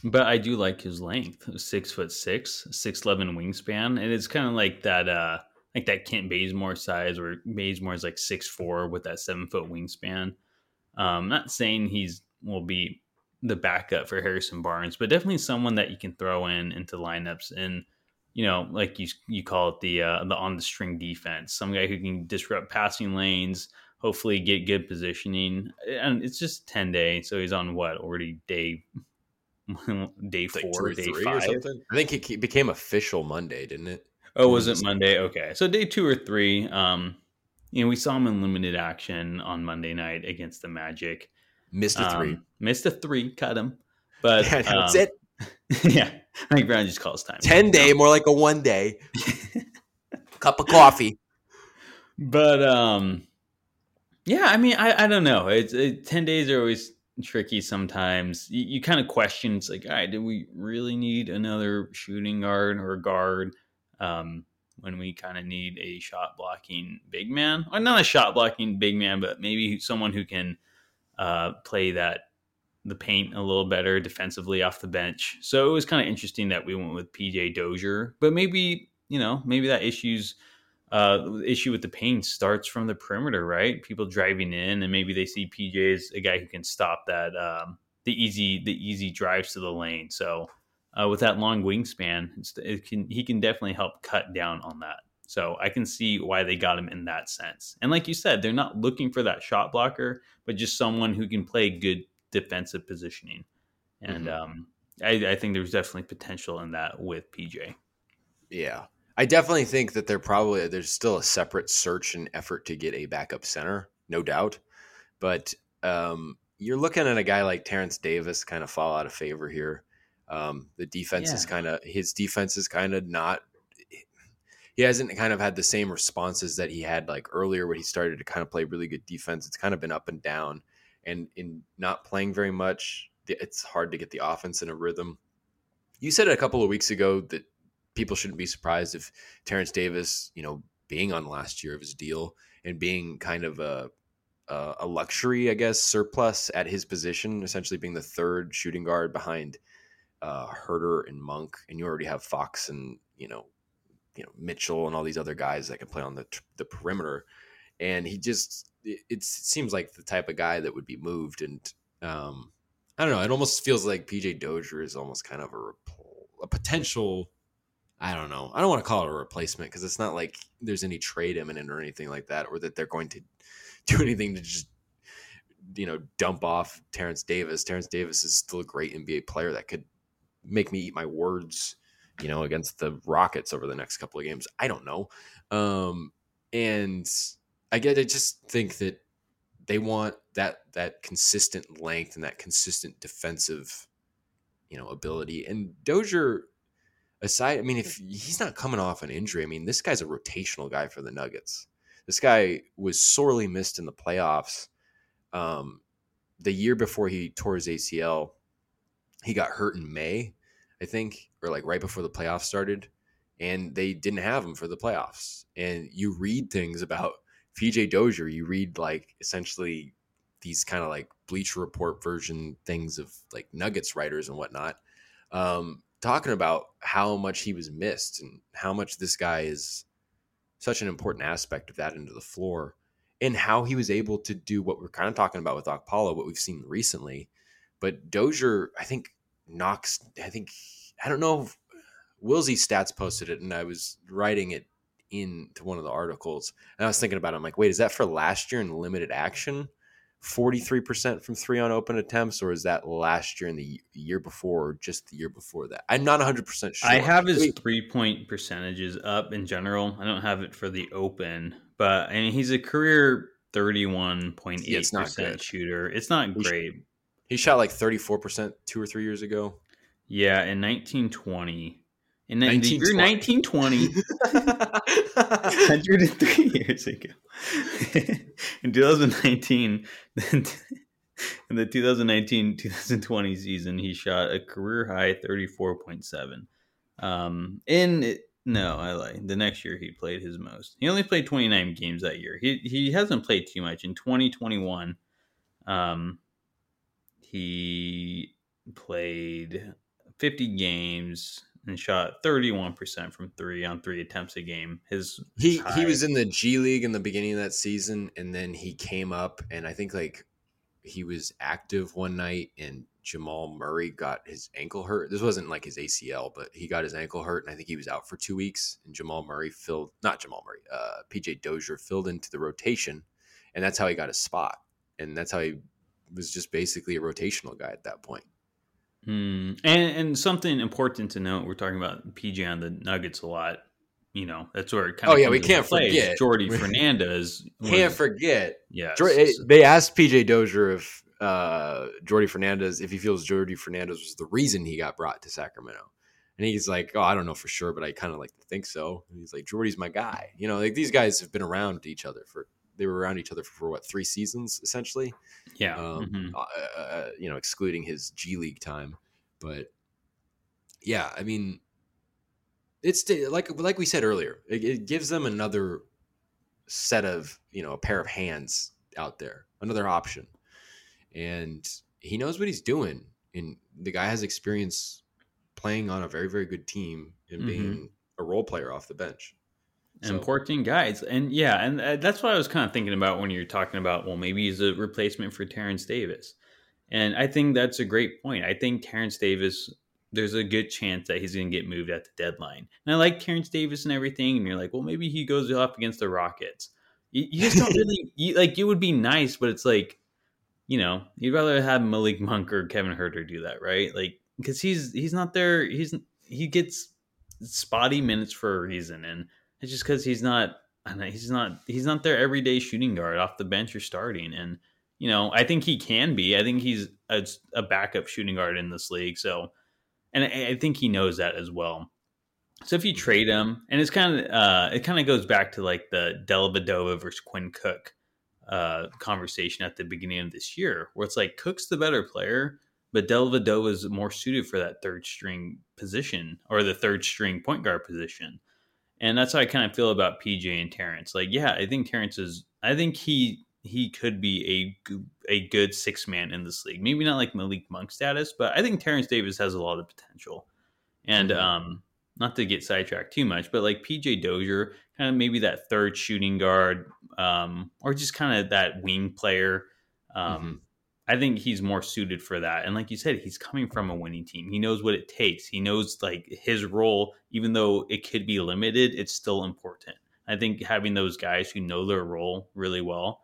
Speaker 1: but I do like his length six foot six, six eleven wingspan, and it's kind of like that uh, like that Kent Bazemore size, where Bazemore is like six four with that seven foot wingspan. Um, not saying he's will be the backup for Harrison Barnes, but definitely someone that you can throw in into lineups and you know, like you you call it the uh, the on the string defense. Some guy who can disrupt passing lanes, hopefully get good positioning. And it's just ten day, so he's on what already day [LAUGHS] day four, like day five.
Speaker 2: I think it became official Monday, didn't it?
Speaker 1: Oh, was it Monday? Okay, so day two or three. Um, you know, we saw him in limited action on Monday night against the Magic.
Speaker 2: Missed a three.
Speaker 1: Um, missed a three. Cut him. But
Speaker 2: yeah, [LAUGHS] that's um, it. [LAUGHS]
Speaker 1: yeah, [LAUGHS] Mike Brown just calls time.
Speaker 2: Ten day, more like a one day. [LAUGHS] Cup of coffee.
Speaker 1: But um, yeah, I mean, I, I don't know. It's it, ten days are always tricky. Sometimes you, you kind of question. It's like, all right, do we really need another shooting guard or guard? Um, when we kind of need a shot blocking big man, or not a shot blocking big man, but maybe someone who can uh, play that the paint a little better defensively off the bench. So it was kind of interesting that we went with PJ Dozier, but maybe you know maybe that issues uh, issue with the paint starts from the perimeter, right? People driving in, and maybe they see PJ as a guy who can stop that um, the easy the easy drives to the lane. So uh, with that long wingspan, it can he can definitely help cut down on that. So I can see why they got him in that sense. And like you said, they're not looking for that shot blocker, but just someone who can play good defensive positioning. And mm-hmm. um, I, I think there's definitely potential in that with PJ.
Speaker 2: Yeah. I definitely think that there probably there's still a separate search and effort to get a backup center, no doubt. But um, you're looking at a guy like Terrence Davis kind of fall out of favor here. Um, the defense yeah. is kind of his defense is kind of not. He hasn't kind of had the same responses that he had like earlier when he started to kind of play really good defense. It's kind of been up and down and in not playing very much, it's hard to get the offense in a rhythm. You said a couple of weeks ago that people shouldn't be surprised if Terrence Davis, you know, being on last year of his deal and being kind of a a luxury, I guess, surplus at his position, essentially being the third shooting guard behind uh, Huerter and Monk, and you already have Fox and you know, you know Mitchell and all these other guys that can play on the the perimeter, and he just it, seems like the type of guy that would be moved. And um, I don't know. It almost feels like PJ Dozier is almost kind of a, a potential. I don't know. I don't want to call it a replacement because it's not like there's any trade imminent or anything like that, or that they're going to [LAUGHS] do anything to just you know dump off Terrence Davis. Terrence Davis is still a great NBA player that could make me eat my words, you know, against the Rockets over the next couple of games. I don't know. Um, and I get. I just think that they want that that consistent length and that consistent defensive, you know, ability. And Dozier, aside, I mean, if he's not coming off an injury, I mean, this guy's a rotational guy for the Nuggets. This guy was sorely missed in the playoffs. Um, the year before he tore his ACL, he got hurt in May, I think, or like right before the playoffs started, and they didn't have him for the playoffs. And you read things about PJ Dozier, you read like essentially these kind of like Bleacher Report version things of like Nuggets writers and whatnot, um, talking about how much he was missed and how much this guy is such an important aspect of that into the floor and how he was able to do what we're kind of talking about with Okpala, what we've seen recently. But Dozier, I think, knocks, I think, I don't know if Wilsey Stats posted it and I was writing it into one of the articles. And I was thinking about it. I'm like, wait, is that for last year in limited action? 43% from three on open attempts, or is that last year and the year before, or just the year before that? I'm not 100% sure.
Speaker 1: I have his three point percentages up in general. I don't have it for the open, but I mean, he's a career 31.8% yeah, shooter. It's not he great.
Speaker 2: Sh- he shot like 34% two or three years ago.
Speaker 1: Yeah, in 1920. In 1920. the year 1920, 103 [LAUGHS] [LAUGHS] years ago. [LAUGHS] in 2019, in the 2019-2020 season, he shot a career high 34.7. Um, in no, I lie. The next year he played his most. He only played 29 games that year. He he hasn't played too much in 2021. Um, he played 50 games and shot 31% from three on three attempts a game. His
Speaker 2: he high. he was in the G League in the beginning of that season, and then he came up, and I think like he was active one night, and Jamal Murray got his ankle hurt. This wasn't like his ACL, but he got his ankle hurt, and I think he was out for two weeks. And Jamal Murray filled not Jamal Murray, uh, PJ Dozier filled into the rotation, and that's how he got his spot, and that's how he was just basically a rotational guy at that point.
Speaker 1: Hmm. And and something important to note: we're talking about PJ on the Nuggets a lot. You know, that's where it
Speaker 2: kind of. Oh yeah, we [LAUGHS] can't forget
Speaker 1: Jordi Fernandez.
Speaker 2: Can't forget. Yeah, they asked PJ Dozier if uh, Jordi Fernandez if he feels Jordi Fernandez was the reason he got brought to Sacramento. And he's like, "Oh, I don't know for sure, but I kind of like to think so." And he's like, "Jordi's my guy." You know, like these guys have been around each other for they were around each other for, for what three seasons essentially.
Speaker 1: Yeah,
Speaker 2: um, mm-hmm. uh, uh, you know, excluding his G League time, but yeah, I mean, it's like like we said earlier, it, it gives them another set of you know a pair of hands out there, another option, and he knows what he's doing, and the guy has experience playing on a very very good team and mm-hmm. being a role player off the bench
Speaker 1: so. important guys. And yeah, and uh, that's what I was kind of thinking about when you're talking about, well, maybe he's a replacement for terrence Davis. And I think that's a great point. I think terrence Davis, there's a good chance that he's going to get moved at the deadline. And I like terrence Davis and everything. And you're like, well, maybe he goes off against the Rockets. You, you just don't [LAUGHS] really, you, like, it would be nice, but it's like, you know, you'd rather have Malik Monk or Kevin Huerter do that, right? Like, because he's he's not there. He's he gets spotty minutes for a reason, and it's just because he's not. Know, he's not. He's not their everyday shooting guard off the bench or starting. And you know, I think he can be. I think he's a, a backup shooting guard in this league. So, and I, I, think he knows that as well. So if you trade him, and it's kind of uh, it kind of goes back to like the Dellavedova versus Quinn Cook uh, conversation at the beginning of this year, where it's like Cook's the better player, but Dellavedova is more suited for that third string position or the third string point guard position. And that's how I kind of feel about PJ and Terrence. Like, yeah, I think Terrence is. I think he he could be a a good six man in this league. Maybe not like Malik Monk status, but I think Terrence Davis has a lot of potential. And mm-hmm. um, not to get sidetracked too much, but like PJ Dozier, kind of maybe that third shooting guard, um, or just kind of that wing player. Um, mm-hmm. I think he's more suited for that. And like you said, he's coming from a winning team. He knows what it takes. He knows like his role, even though it could be limited, it's still important. I think having those guys who know their role really well,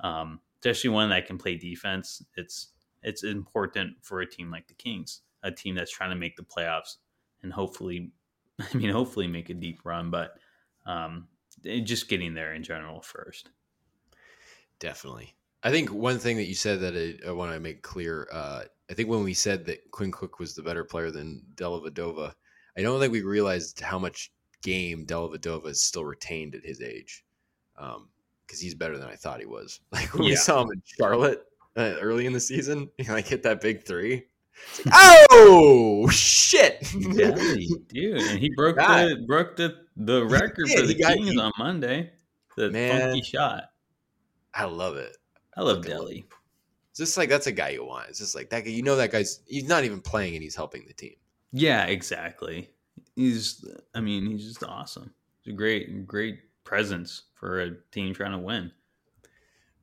Speaker 1: um, especially one that can play defense, it's it's important for a team like the Kings, a team that's trying to make the playoffs and hopefully, [LAUGHS] I mean, hopefully make a deep run, but um, just getting there in general first.
Speaker 2: Definitely. I think one thing that you said that I, I want to make clear, uh, I think when we said that Quinn Cook was the better player than Dellavedova, I don't think we realized how much game Dellavedova is still retained at his age. Um, because he's better than I thought he was. [LAUGHS] Like when we saw him in Charlotte uh, early in the season, [LAUGHS] he like hit that big three. Like, [LAUGHS] oh shit!
Speaker 1: Dude, and he broke
Speaker 2: God.
Speaker 1: the broke the the record for the
Speaker 2: got-
Speaker 1: Kings
Speaker 2: he-
Speaker 1: on Monday. The
Speaker 2: Man.
Speaker 1: funky shot.
Speaker 2: I love it.
Speaker 1: I love Deli.
Speaker 2: It's just like that's a guy you want. It's just like that guy. You know that guy's he's not even playing and he's helping the team.
Speaker 1: Yeah, exactly. He's, I mean, he's just awesome. He's a great, great presence for a team trying to win.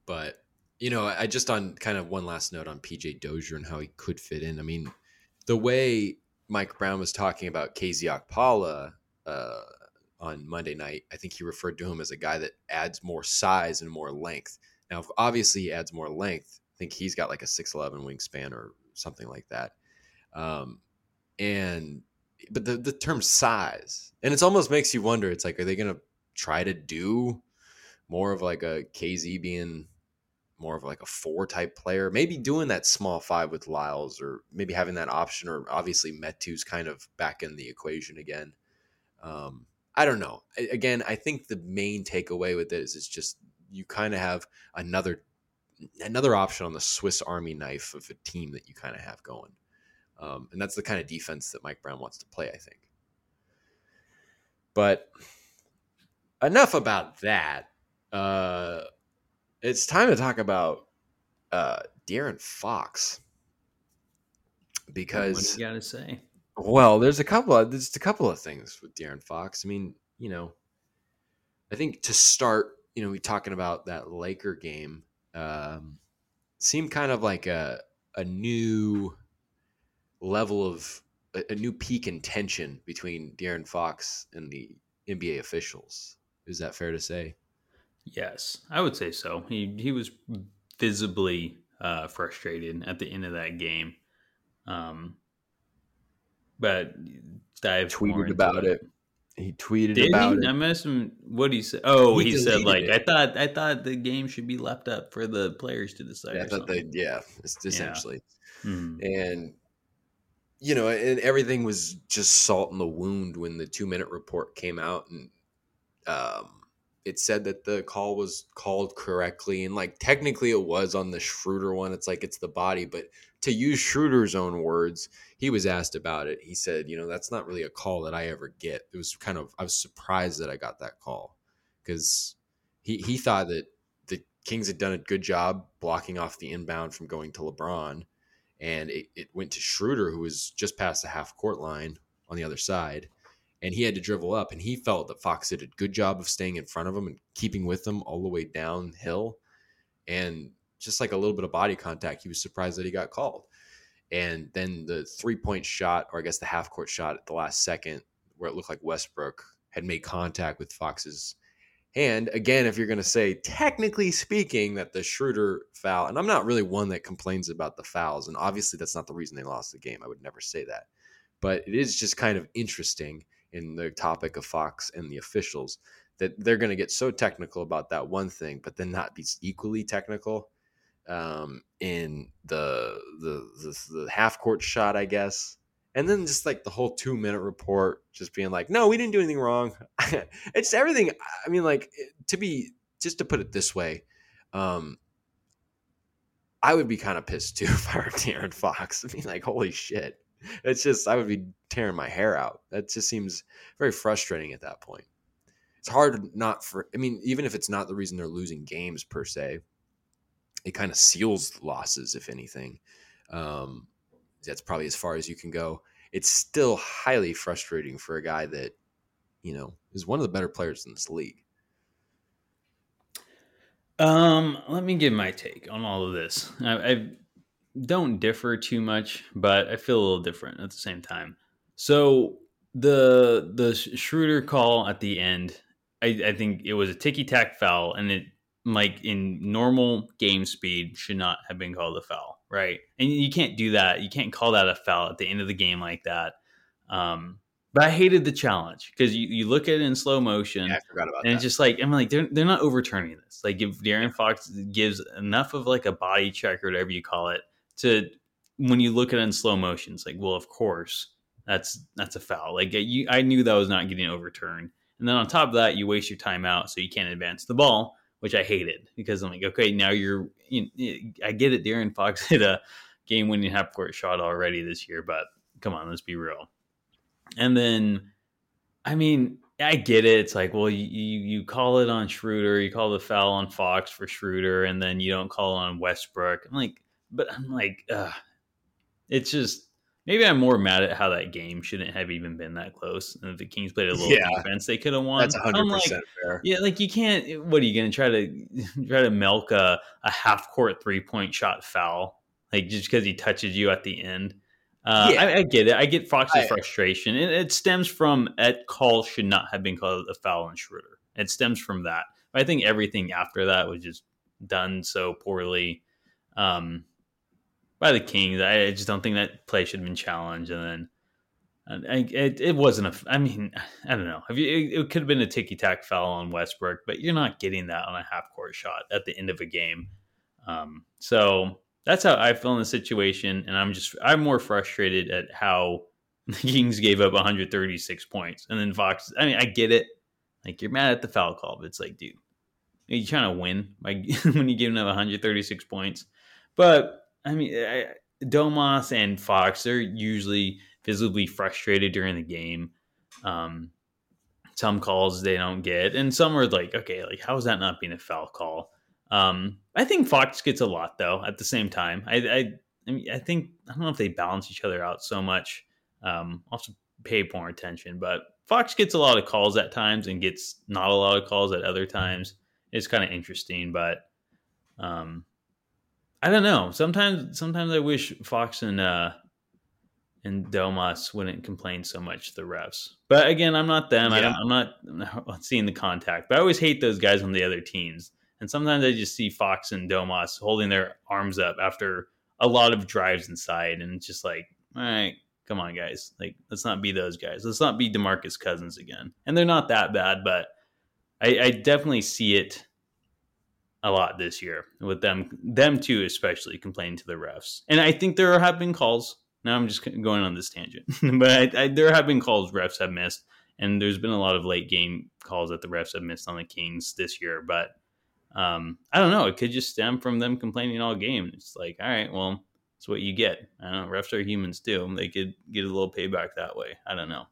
Speaker 2: But you know, I just on kind of one last note on PJ Dozier and how he could fit in. I mean, the way Mike Brown was talking about KZ Okpala uh, on Monday night, I think he referred to him as a guy that adds more size and more length. Now, obviously he adds more length, I think he's got like a six eleven wingspan or something like that. Um, and but the the term size, and it almost makes you wonder. It's like, are they going to try to do more of like a KZ being more of like a four type player, maybe doing that small five with Lyles, or maybe having that option, or obviously Metu's kind of back in the equation again. Um, I don't know. A- Again, I think the main takeaway with it is it's just you kind of have another another option on the Swiss Army knife of a team that you kind of have going, um, and that's the kind of defense that Mike Brown wants to play. I think. But enough about that. Uh, it's time to talk about uh, De'Aaron Fox
Speaker 1: what
Speaker 2: because
Speaker 1: do you got to say?
Speaker 2: well, there's a couple of there's a couple of things with De'Aaron Fox. I mean, you know, I think to start, you know, we talking about that Laker game um, seemed kind of like a a new level of a, a new peak in tension between De'Aaron Fox and the NBA officials. Is that fair to say?
Speaker 1: Yes, I would say so. He he was visibly uh, frustrated at the end of that game. Um, but more
Speaker 2: Tweeted about it. He tweeted
Speaker 1: Did
Speaker 2: about
Speaker 1: he? I
Speaker 2: it.
Speaker 1: missed him. What he said? Oh,
Speaker 2: He
Speaker 1: he, said like
Speaker 2: it.
Speaker 1: I thought. I thought the game should be left up for the players to decide.
Speaker 2: Yeah, I thought they, yeah, it's essentially.
Speaker 1: Mhm.
Speaker 2: and you know and everything was just salt in the wound when the two minute report came out and um, it said that the call was called correctly and like technically it was on the schroeder one it's like it's the body but to use schroeder's own words he was asked about it he said you know that's not really a call that i ever get it was kind of i was surprised that i got that call because he, he thought that the kings had done a good job blocking off the inbound from going to lebron and it, it went to Schroeder, who was just past the half court line on the other side, and he had to dribble up. And he felt that Fox did a good job of staying in front of him and keeping with him all the way downhill. And just like a little bit of body contact, he was surprised that he got called. And then the three point shot, or I guess the half court shot at the last second, where it looked like Westbrook had made contact with Fox's hand. Again, if you're going to say, technically speaking, that the Schroeder foul, and I'm not really one that complains about the fouls, and obviously that's not the reason they lost the game. I would never say that. But it is just kind of interesting in the topic of Fox and the officials that they're going to get so technical about that one thing, but then not be equally technical um, in the, the the the half court shot, I guess. And then just like the whole two minute report, just being like, "No, we didn't do anything wrong." [LAUGHS] it's everything. I mean, like to be just to put it this way, um, I would be kind of pissed too [LAUGHS] if I were De'Aaron Fox. I mean, like, holy shit! It's just I would be tearing my hair out. That just seems very frustrating at that point. It's hard not for. I mean, even if it's not the reason they're losing games per se, it kind of seals losses, if anything. Um, that's probably as far as you can go. It's still highly frustrating for a guy that, you know, is one of the better players in this league.
Speaker 1: Um, let me give my take on all of this. I, I don't differ too much, but I feel a little different at the same time. So the the Schroeder call at the end, I, I think it was a ticky tack foul, and it like in normal game speed should not have been called a foul, right? And you can't do that. You can't call that a foul at the end of the game like that. Um, but I hated the challenge because you, you look at it in slow motion.
Speaker 2: Yeah, I forgot about
Speaker 1: And
Speaker 2: that.
Speaker 1: it's just like I'm like they're they're not overturning this. Like if De'Aaron Fox gives enough of like a body check or whatever you call it to when you look at it in slow motion, it's like well of course that's that's a foul. Like you, I knew that was not getting overturned. And then on top of that, you waste your time out, so you can't advance the ball, which I hated because I'm like, okay, now you're. You I get it. De'Aaron Fox [LAUGHS] hit a game-winning half-court shot already this year, but come on, let's be real. And then, I mean, I get it. It's like, well, you, you call it on Schroeder, you call the foul on Fox for Schroeder, and then you don't call on Westbrook. I'm like, but I'm like, it's just maybe I'm more mad at how that game shouldn't have even been that close. And if the Kings played a little yeah, defense, they could have won.
Speaker 2: That's 100 like, fair.
Speaker 1: Yeah, like you can't. What are you going to try to [LAUGHS] try to milk a, a half court three point shot foul like just because he touches you at the end? Uh, yeah. I, I, get it. I get Fox's I, frustration. It, it, stems from that call should not have been called a foul on Schroeder. It stems from that. But I think everything after that was just done so poorly um, by the Kings. I, just don't think that play should have been challenged. And then I, it, it wasn't a. I mean, I don't know. You, it, could have been a ticky tack foul on Westbrook, but you're not getting that on a half court shot at the end of a game. Um, so that's how I feel in the situation, and I'm just I'm more frustrated at how [LAUGHS] the Kings gave up 136 points, and then Fox. I mean, I get it. Like you're mad at the foul call, but it's like, dude, are you trying to win by [LAUGHS] when you're giving up 136 points? But I mean, I, Domas and Fox are usually visibly frustrated during the game. Um, some calls they don't get, and some are like, okay, like how is that not being a foul call? Um, I think Fox gets a lot though. At the same time, I, I, I, mean, I think I don't know if they balance each other out so much. Um, also pay more attention, but Fox gets a lot of calls at times and gets not a lot of calls at other times. It's kind of interesting, but um, I don't know. Sometimes, sometimes I wish Fox and uh, and Domas wouldn't complain so much to the refs. But again, I'm not them. Yeah. I am not, I'm not [LAUGHS] seeing the contact. But I always hate those guys on the other teams and sometimes I just see Fox and Domas holding their arms up after a lot of drives inside. And it's just like, all right, come on, guys. Like, let's not be those guys. Let's not be Demarcus Cousins again. And they're not that bad, but I, I definitely see it a lot this year with them, them too, especially complaining to the refs. And I think there have been calls. Now I'm just going on this tangent, [LAUGHS] but I, I, there have been calls refs have missed, and there's been a lot of late game calls that the refs have missed on the Kings this year. But um, I don't know. It could just stem from them complaining all game. It's like, all right, well, it's what you get. I don't know. Refs are humans too. They could get a little payback that way. I don't know.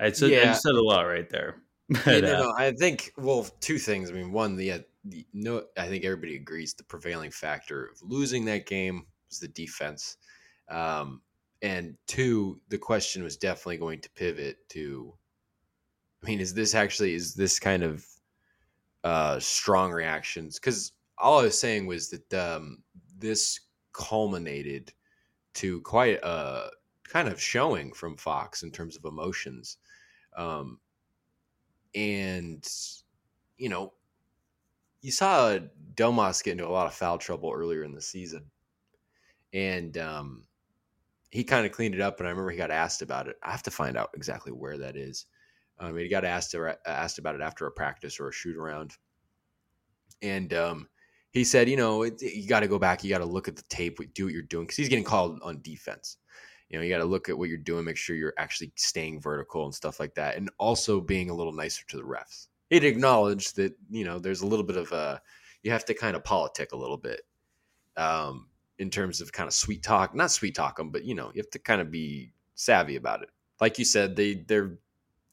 Speaker 1: I said, yeah. I said a lot right there. [LAUGHS]
Speaker 2: But, yeah, no, uh, no, I think well, two things. I mean, one, the, uh, the no, I think everybody agrees the prevailing factor of losing that game was the defense, um, and two, the question was definitely going to pivot to. I mean, is this actually is this kind of uh, strong reactions because all I was saying was that um, this culminated to quite a kind of showing from Fox in terms of emotions. Um, and, you know, you saw Domas get into a lot of foul trouble earlier in the season. And um, he kind of cleaned it up. And I remember he got asked about it. I have to find out exactly where that is. Um, he got asked asked about it after a practice or a shoot around, and um, he said, you know, it, you got to go back, you got to look at the tape, do what you're doing because he's getting called on defense. You know, you got to look at what you're doing, make sure you're actually staying vertical and stuff like that, and also being a little nicer to the refs. He'd acknowledged that you know there's a little bit of a you have to kind of politic a little bit um, in terms of kind of sweet talk, not sweet talk them, but you know you have to kind of be savvy about it. Like you said, they they're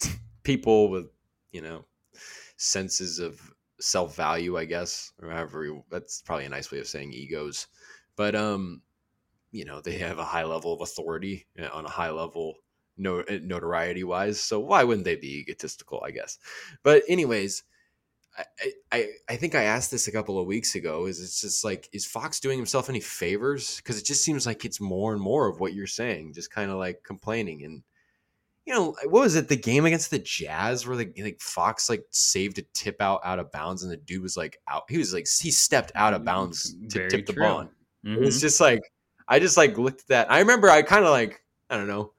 Speaker 2: [LAUGHS] people with you know senses of self value, I guess, or however that's probably a nice way of saying egos. But um, you know, they have a high level of authority eh, on a high level no, eh, notoriety wise. So why wouldn't they be egotistical? I guess. But anyways. I, I, I think I asked this a couple of weeks ago. Is it's just like is Fox doing himself any favors? Because it just seems like it's more and more of what you're saying, just kind of like complaining and you know, what was it? The game against the Jazz where the like Fox like saved a tip out out of bounds and the dude was like out. He was like he stepped out of bounds to Very tip the ball. Mm-hmm. It's just like I just like looked at that. I remember I kind of like I don't know,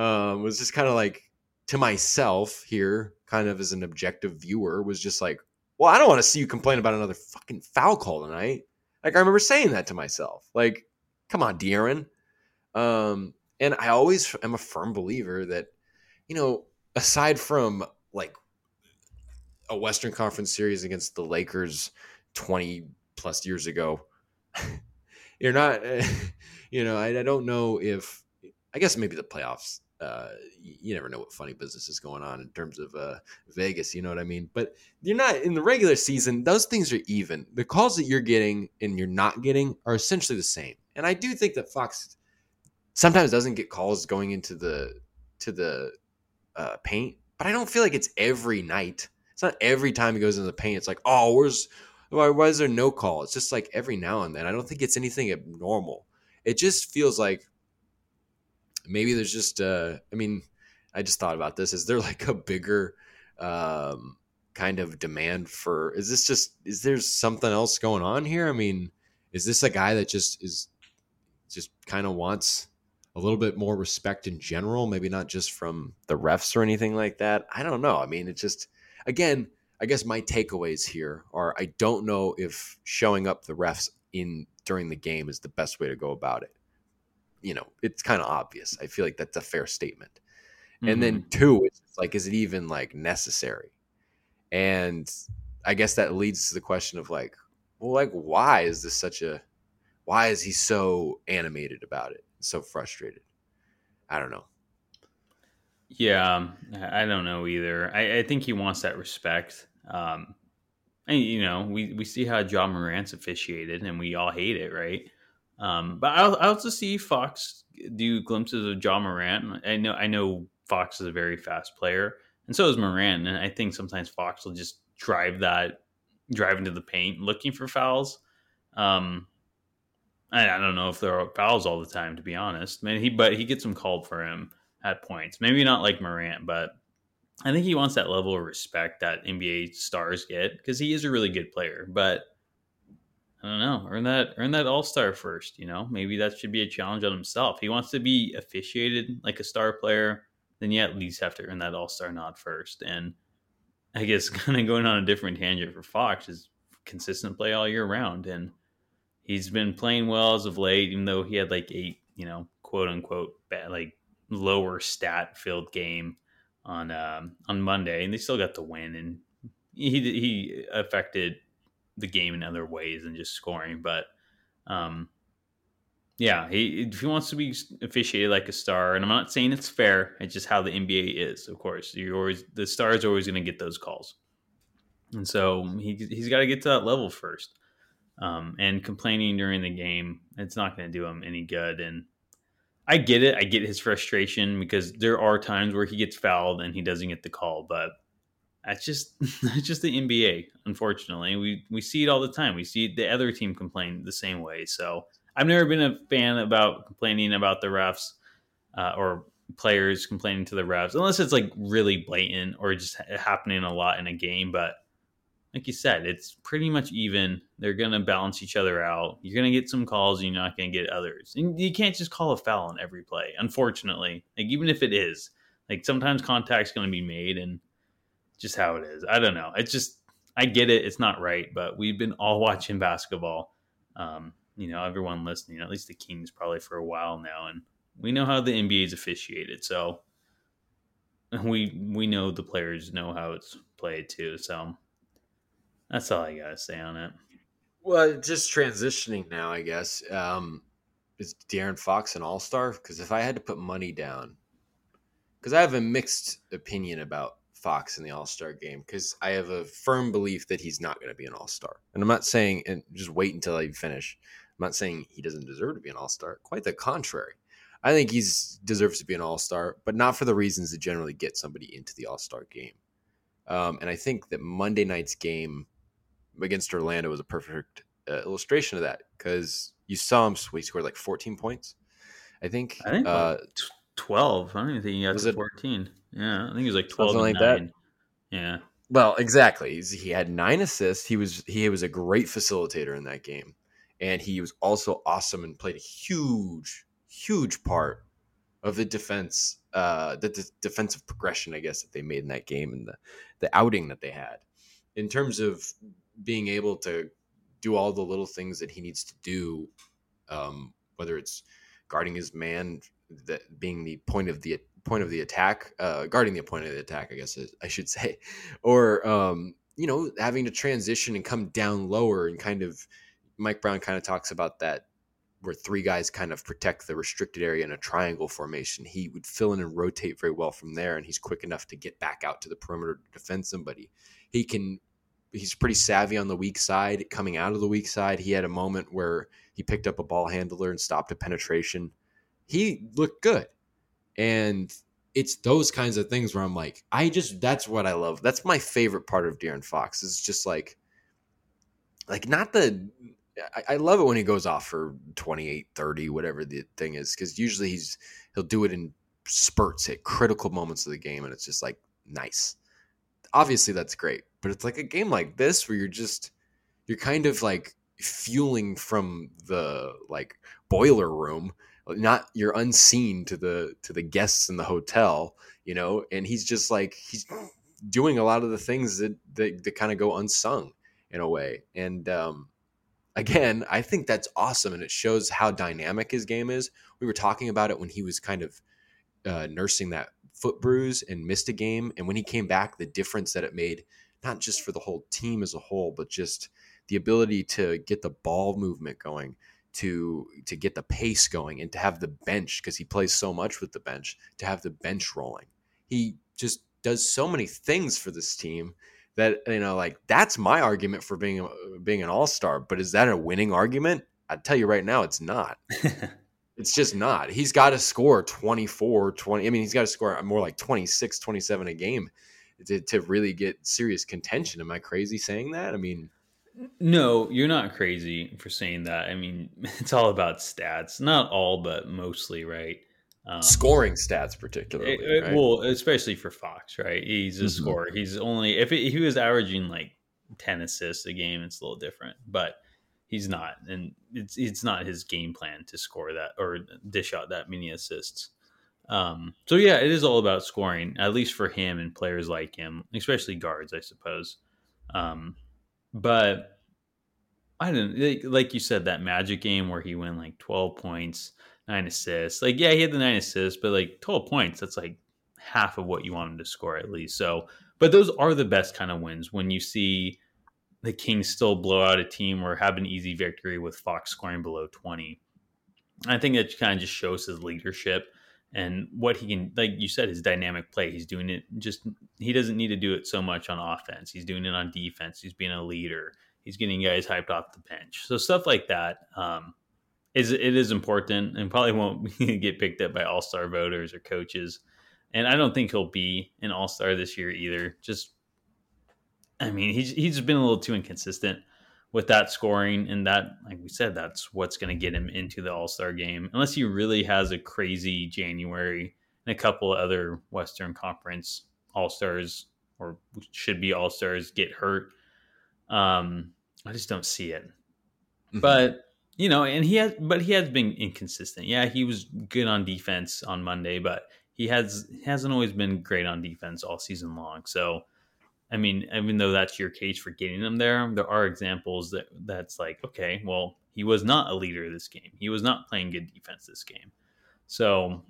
Speaker 2: um, was just kind of like to myself here, kind of as an objective viewer, was just like, well, I don't want to see you complain about another fucking foul call tonight. Like I remember saying that to myself. Like, come on, De'Aaron. Um, and I always am a firm believer that you know, aside from like a Western Conference series against the Lakers 20 plus years ago. [LAUGHS] You're not, [LAUGHS] you know, I, I, don't know if, I guess maybe the playoffs. Uh, you never know what funny business is going on in terms of uh, Vegas. You know what I mean? But you're not in the regular season. Those things are even. The calls that you're getting and you're not getting are essentially the same. And I do think that Fox sometimes doesn't get calls going into the to the uh, paint, but I don't feel like it's every night. It's not every time he goes into the paint. It's like, oh, where's why, why is there no call? It's just like every now and then. I don't think it's anything abnormal. It just feels like maybe there's just uh I mean, I just thought about this. Is there [LAUGHS] like a bigger um kind of demand for is this just is there something else going on here? I mean, is this a guy that just is just kind of wants a little bit more respect in general, maybe not just from the refs or anything like that. I don't know. I mean, it just again, I guess my takeaways here are I don't know if showing up the refs in during the game is the best way to go about it. You know, it's kind of obvious. I feel like that's a fair statement. Mm-hmm. And then mm-hmm. two, it's like, is it even like necessary? And I guess that leads to the question of like, well, like, why is this such a, why is he so animated about it, so frustrated? I don't know.
Speaker 1: Yeah, I don't know either. I, I think he wants that respect. Um, and you know, we we see how Ja Morant's officiated, and we all hate it, right? Um, but I, I also see Fox do glimpses of Ja Morant. I know I know Fox is a very fast player, and so is Morant. And I think sometimes Fox will just drive that drive into the paint looking for fouls. Um, I, don't know if there are fouls all the time, to be honest. I he but he gets them called for him at points. Maybe not like Morant, but I think he wants that level of respect that NBA stars get because he is a really good player. But I don't know, earn that earn that All Star first. You know, maybe that should be a challenge on himself. He wants to be officiated like a star player, then you at least have to earn that All Star nod first. And I guess [LAUGHS] kind of going on a different tangent for Fox is consistent play all year round, and he's been playing well as of late, even though he had like eight, you know, quote unquote bad, like lower stat filled game on um, on Monday, and they still got the win. And he he affected the game in other ways than just scoring. But um, yeah, he if he wants to be officiated like a star, and I'm not saying it's fair. It's just how the NBA is. Of course, you're always the star is always going to get those calls, and so he he's got to get to that level first. Um, and complaining during the game, it's not going to do him any good. And I get it. I get his frustration because there are times where he gets fouled and he doesn't get the call, but that's just [LAUGHS] that's just the NBA. Unfortunately, we we see it all the time. We see the other team complain the same way. So I've never been a fan about complaining about the refs uh, or players complaining to the refs, unless it's like really blatant or just happening a lot in a game. But like you said, it's pretty much even. They're going to balance each other out. You're going to get some calls, and you're not going to get others. And you can't just call a foul on every play, unfortunately. Like even if it is, like sometimes contact's going to be made, and just how it is. I don't know. It's just I get it. It's not right, but we've been all [LAUGHS] watching basketball. Um, you know, everyone listening, at least the Kings, probably for a while now, and we know how the NBA is officiated. So [LAUGHS] we we know the players know how it's played too. So that's all I gotta say on it.
Speaker 2: Well, just transitioning now, I guess. Um, is De'Aaron Fox an All Star? Because if I had to put money down, because I have a mixed opinion about Fox in the All Star game, because I have a firm belief that he's not going to be an All Star, and I'm not saying and just wait until I finish. I'm not saying he doesn't deserve to be an All Star. Quite the contrary. I think he deserves to be an All Star, but not for the reasons that generally get somebody into the All Star game. Um, and I think that Monday night's game against Orlando was a perfect uh, illustration of that because you saw him. He scored like 14 points, I think.
Speaker 1: I think uh, 12. I don't even think he got to 14. Yeah, I think he was like 12 like nine. that. Yeah.
Speaker 2: Well, exactly. He's, he had nine assists. He was he was a great facilitator in that game, and he was also awesome and played a huge, huge part of the defense, uh, the, the defensive progression, I guess, that they made in that game and the the outing that they had. In terms of being able to do all the little things that he needs to do, um, whether it's guarding his man, that being the point of the point of the attack, uh, guarding the point of the attack, I guess I should say, [LAUGHS] or um, you know, having to transition and come down lower and kind of Mike Brown kind of talks about that where three guys kind of protect the restricted area in a triangle formation. He would fill in and rotate very well from there, and he's quick enough to get back out to the perimeter to defend somebody. He can. He's pretty savvy on the weak side. Coming out of the weak side, he had a moment where he picked up a ball handler and stopped a penetration. He looked good, and it's those kinds of things where I'm like, I just that's what I love. That's my favorite part of De'Aaron Fox. Is just like, like not the. I, I love it when he goes off for 28, 30, whatever the thing is, because usually he's he'll do it in spurts at critical moments of the game, and it's just like nice. Obviously, that's great, but it's like a game like this where you're just you're kind of like fueling from the like boiler room not you're unseen to the to the guests in the hotel you know and he's just like he's doing a lot of the things that that, that kind of go unsung in a way. And um again i think that's awesome and it shows how dynamic his game is. We were talking about it when he was kind of uh, nursing that foot bruise and missed a game and when he came back the difference that it made not just for the whole team as a whole but just the ability to get the ball movement going to to get the pace going and to have the bench because he plays so much with the bench to have the bench rolling. He just does so many things for this team that you know like that's my argument for being uh, being an all-star, but is that a winning argument? I tell you right now it's not. [LAUGHS] it's just not. He's got to score 24, 20 I mean he's got to score more like 26, 27 a game to to really get serious contention. Am I crazy saying that? I mean
Speaker 1: no, you're not crazy for saying that. I mean, [LAUGHS] it's all about stats. Not all, but mostly, right?
Speaker 2: Um, Scoring stats, particularly. It,
Speaker 1: right? Well, especially for Fox, right? He's a mm-hmm. scorer. He's only if, it, if he was averaging like ten assists a game, it's a little different. But he's not, and it's it's not his game plan to score that or dish out that many assists. Um, so yeah, it is all about scoring, at least for him and players like him, especially guards, I suppose. Um, but I don't like you said that Magic game where he went like twelve points, nine assists. Like yeah, he had the nine assists, but like twelve points, that's like half of what you want him to score at least. So, but those are the best kind of wins when you see the Kings still blow out a team or have an easy victory with Fox scoring below twenty. I think that kind of just shows his leadership and what he can like you said his dynamic play he's doing it just he doesn't need to do it so much on offense. He's doing it on defense. He's being a leader. He's getting guys hyped off the bench. So stuff like that um, is it is important and probably won't [LAUGHS] get picked up by all-star voters or coaches. And i don't think he'll be an all-star this year either. Just i mean he's he's been a little too inconsistent with that scoring and that like we said that's what's going to get him into the all-star game unless he really has a crazy january and a couple other western conference all-stars or should be all-stars get hurt. Um i just don't see it. Mm-hmm. but you know and he has but he has been inconsistent. Yeah he was good on defense on monday but he has hasn't always been great on defense all season long. So I mean, even though that's your case for getting them there, there are examples that that's like, okay, well, he was not a leader this game. He was not playing good defense this game. So,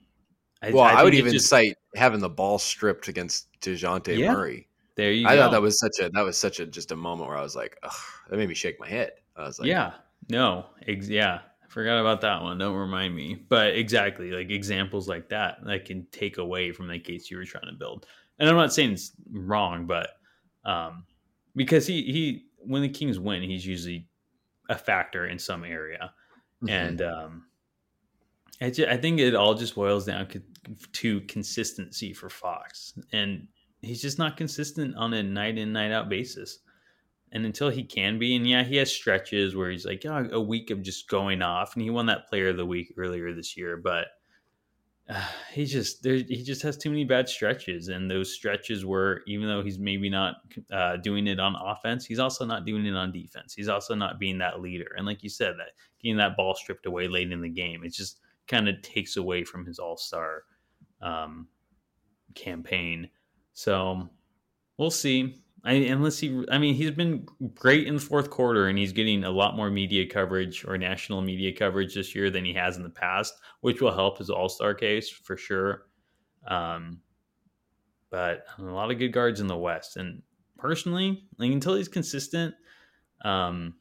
Speaker 2: I, well, I, I would even just, cite having the ball stripped against Dejounte yeah, Murray.
Speaker 1: There you
Speaker 2: I
Speaker 1: go.
Speaker 2: thought that was such a that was such a just a moment where I was like, that made me shake my head. I was like,
Speaker 1: yeah, no, ex- yeah, I forgot about that one. Don't remind me. But exactly, like examples like that that can take away from the case you were trying to build. And I'm not saying it's wrong, but um, because he he when the Kings win, he's usually a factor in some area, mm-hmm. and um, I, just, I think it all just boils down to consistency for Fox, and he's just not consistent on a night in night out basis. And until he can be, and yeah, he has stretches where he's like oh, a week of just going off, and he won that Player of the Week earlier this year, but uh, [SIGHS] he just there, he just has too many bad stretches, and those stretches where even though he's maybe not uh, doing it on offense, he's also not doing it on defense. He's also not being that leader, and like you said, that getting that ball stripped away late in the game, it just kind of takes away from his All Star um, campaign. So we'll see. I, unless he, I mean, he's been great in the fourth quarter, and he's getting a lot more media coverage or national media coverage this year than he has in the past, which will help his All Star case for sure. Um, but a lot of good guards in the West, and personally, like until he's consistent, um,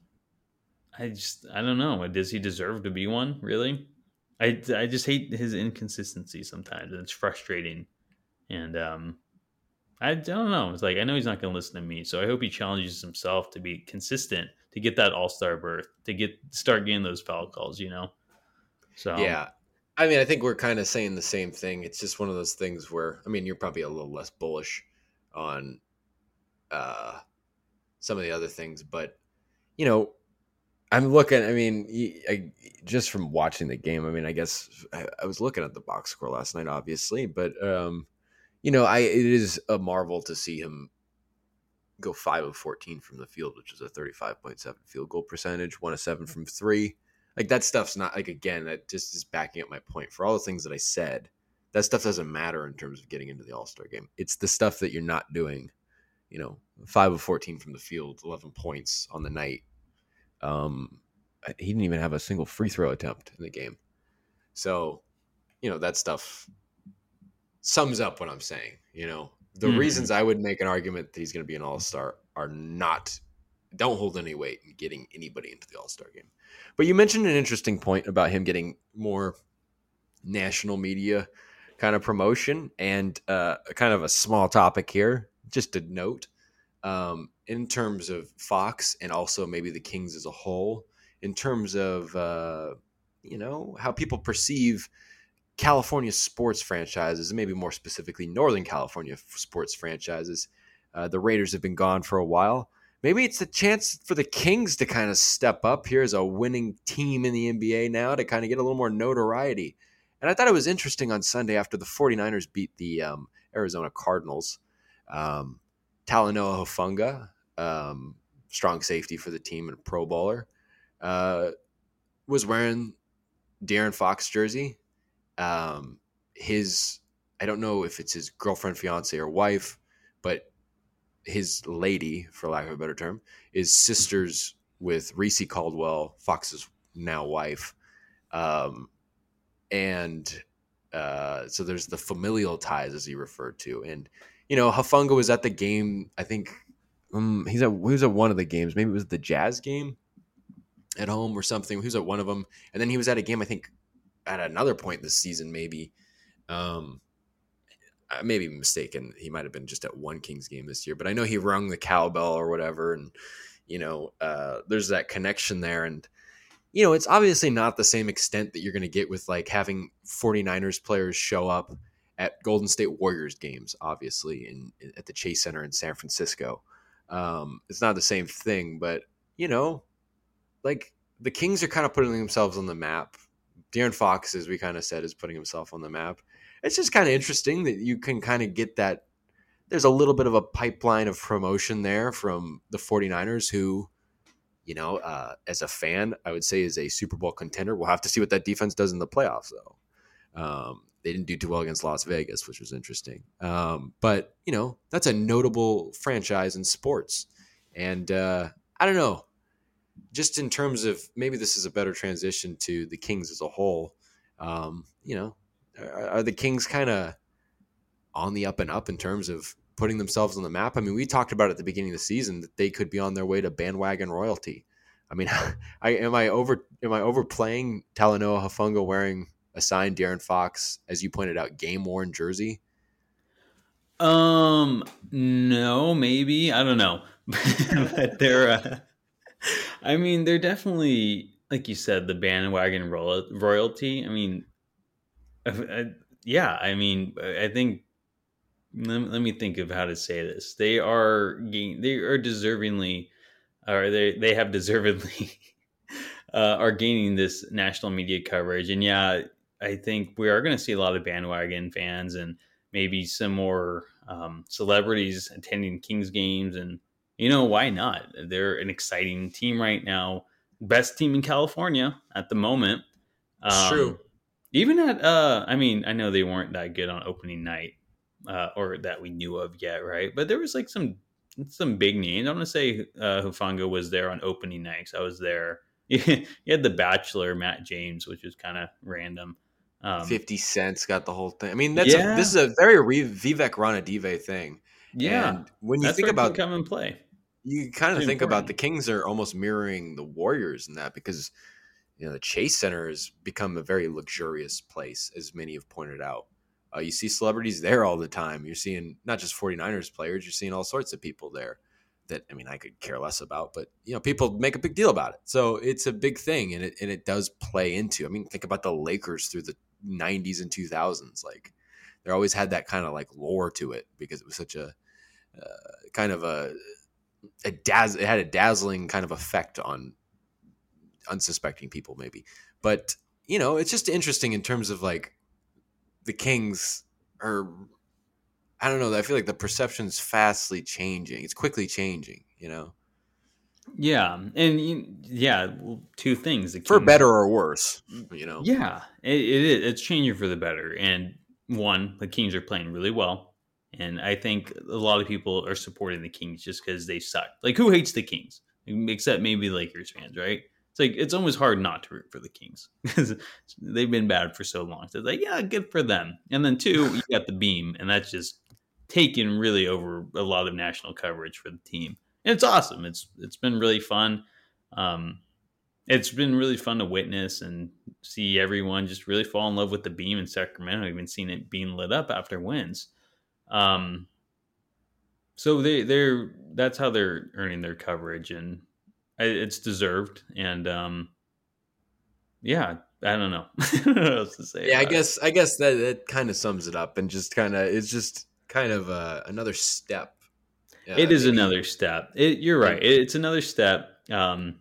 Speaker 1: I just I don't know. Does he deserve to be one? Really? I I just hate his inconsistency sometimes, and it's frustrating. And um, I don't know. It's like I know he's not going to listen to me, so I hope he challenges himself to be consistent to get that All Star berth, to get start getting those foul calls. You know.
Speaker 2: So yeah, I mean, I think we're kind of saying the same thing. It's just one of those things where I mean, you're probably a little less bullish on uh, some of the other things, but you know, I'm looking. I mean, I, just from watching the game, I mean, I guess I, I, was looking at the box score last night, obviously, but um, you know, I it is a marvel to see him go five of fourteen from the field, which is a thirty-five point seven field goal percentage, one of seven from three. Like that stuff's not like again that just is backing up my point for all the things that I said. That stuff doesn't matter in terms of getting into the All Star game. It's the stuff that you're not doing. You know, five of fourteen from the field, eleven points on the night um, he didn't even have a single free throw attempt in the game. So, you know, that stuff sums up what I'm saying. You know, the mm-hmm. reasons I would make an argument that he's going to be an all star are not, don't hold any weight in getting anybody into the all star game. But you mentioned an interesting point about him getting more national media kind of promotion and uh, kind of a small topic here, just a note um, in terms of Fox and also maybe the Kings as a whole, in terms of uh, you know how people perceive California sports franchises, maybe more specifically Northern California sports franchises. Uh, the Raiders have been gone for a while. Maybe it's a chance for the Kings to kind of step up here as a winning team in the NBA now to kind of get a little more notoriety. And I thought it was interesting on Sunday after the 49ers beat the um, Arizona Cardinals. Um, Talanoa Hufanga, um, strong safety for the team and Pro Bowler, uh, was wearing De'Aaron Fox jersey. Um, his, I don't know if it's his girlfriend, fiance, or wife, but his lady, for lack of a better term, is sisters with Recee Caldwell, Fox's now wife. Um, and uh, so there's the familial ties, as he referred to. And you know, Hufanga was at the game. I think um, he's at he was at one of the games. Maybe it was the Jazz game at home or something. He was at one of them, and then he was at a game. I think at another point this season, maybe. Um, I may be mistaken. He might have been just at one Kings game this year, but I know he rung the cowbell or whatever, and you know, uh, there's that connection there, and you know, it's obviously not the same extent that you're going to get with like having 49ers players show up at Golden State Warriors games, obviously, in, at the Chase Center in San Francisco. Um, it's not the same thing, but you know, like the Kings are kind of putting themselves on the map. De'Aaron Fox, as we kind of said, is putting himself on the map. It's just kind of interesting that you can kind of get that. There's a little bit of a pipeline of promotion there from the 49ers, who, you know, uh, as a fan, I would say is a Super Bowl contender. We'll have to see what that defense does in the playoffs, though. Um, they didn't do too well against Las Vegas, which was interesting. Um, but you know, that's a notable franchise in sports, and uh, I don't know. Just in terms of maybe this is a better transition to the Kings as a whole. Um, you know, are, are the Kings kind of on the up and up in terms of putting themselves on the map? I mean, we talked about at the beginning of the season that they could be on their way to bandwagon royalty. I mean, [LAUGHS] I am I over am I overplaying Talanoa Hufanga wearing assigned De'Aaron Fox, as you pointed out, game worn jersey?
Speaker 1: Um, no, maybe I don't know, [LAUGHS] but they're. Uh, I mean, they're definitely like you said, the bandwagon royalty. I mean, I, yeah, I mean, I think. Let, let me think of how to say this. They are they are deservingly, or they they have deservedly. [LAUGHS] Uh, are gaining this national media coverage, and yeah, I think we are going to see a lot of bandwagon fans and maybe some more um, celebrities attending Kings games. And, you know, why not? They're an exciting team right now. Best team in California at the moment.
Speaker 2: Um, true.
Speaker 1: Even at, uh, I mean, I know they weren't that good on opening night uh, or that we knew of yet, right? But there was like some some big names. I'm going to say uh, Hufanga was there on opening nights. I was there. [LAUGHS] you had the Bachelor, Matt James, which was kind of random.
Speaker 2: Um, Fifty Cent's got the whole thing. I mean, that's yeah. a, this is a very re- Vivek Ranadive thing,
Speaker 1: Yeah,
Speaker 2: and when you think about
Speaker 1: come and play.
Speaker 2: You kind of think about the Kings are almost mirroring the Warriors in that because you know the Chase Center has become a very luxurious place, as many have pointed out. Uh, you see celebrities there all the time. You're seeing not just 49ers players, you're seeing all sorts of people there that I mean I could care less about, but you know people make a big deal about it. So it's a big thing, and it and it does play into. I mean, think about the Lakers through the 90s and 2000s. Like they always had that kind of like lore to it because it was such a uh, kind of a a dazz it had a dazzling kind of effect on unsuspecting people maybe but you know it's just interesting in terms of like the kings are i don't know i feel like the perception's fastly changing it's quickly changing you know
Speaker 1: Yeah, and yeah, two things: the
Speaker 2: for better or worse you know
Speaker 1: Yeah, it, it. It's changing for the better. And one, the Kings are playing really well, and I think a lot of people are supporting the Kings just because they suck. Like, who hates the Kings except maybe Lakers fans, right? It's like it's almost hard not to root for the Kings [LAUGHS] because they've been bad for so long. So it's like, yeah, good for them. And then two, you got the Beam, and that's just taken really over a lot of national coverage for the team. And it's awesome. It's it's been really fun. Um, it's been really fun to witness and see everyone just really fall in love with the beam in Sacramento. I've even seen it being lit up after wins. Um, so they they're that's how they're earning their coverage, and it's deserved. And um, yeah, I don't know. I don't know what else to say.
Speaker 2: yeah i
Speaker 1: about it.
Speaker 2: guess i guess that that kind of sums it up and just kind of it's just kind of uh, another step Uh,
Speaker 1: it is
Speaker 2: maybe-
Speaker 1: another step. It, you're right. It, it's another step Um,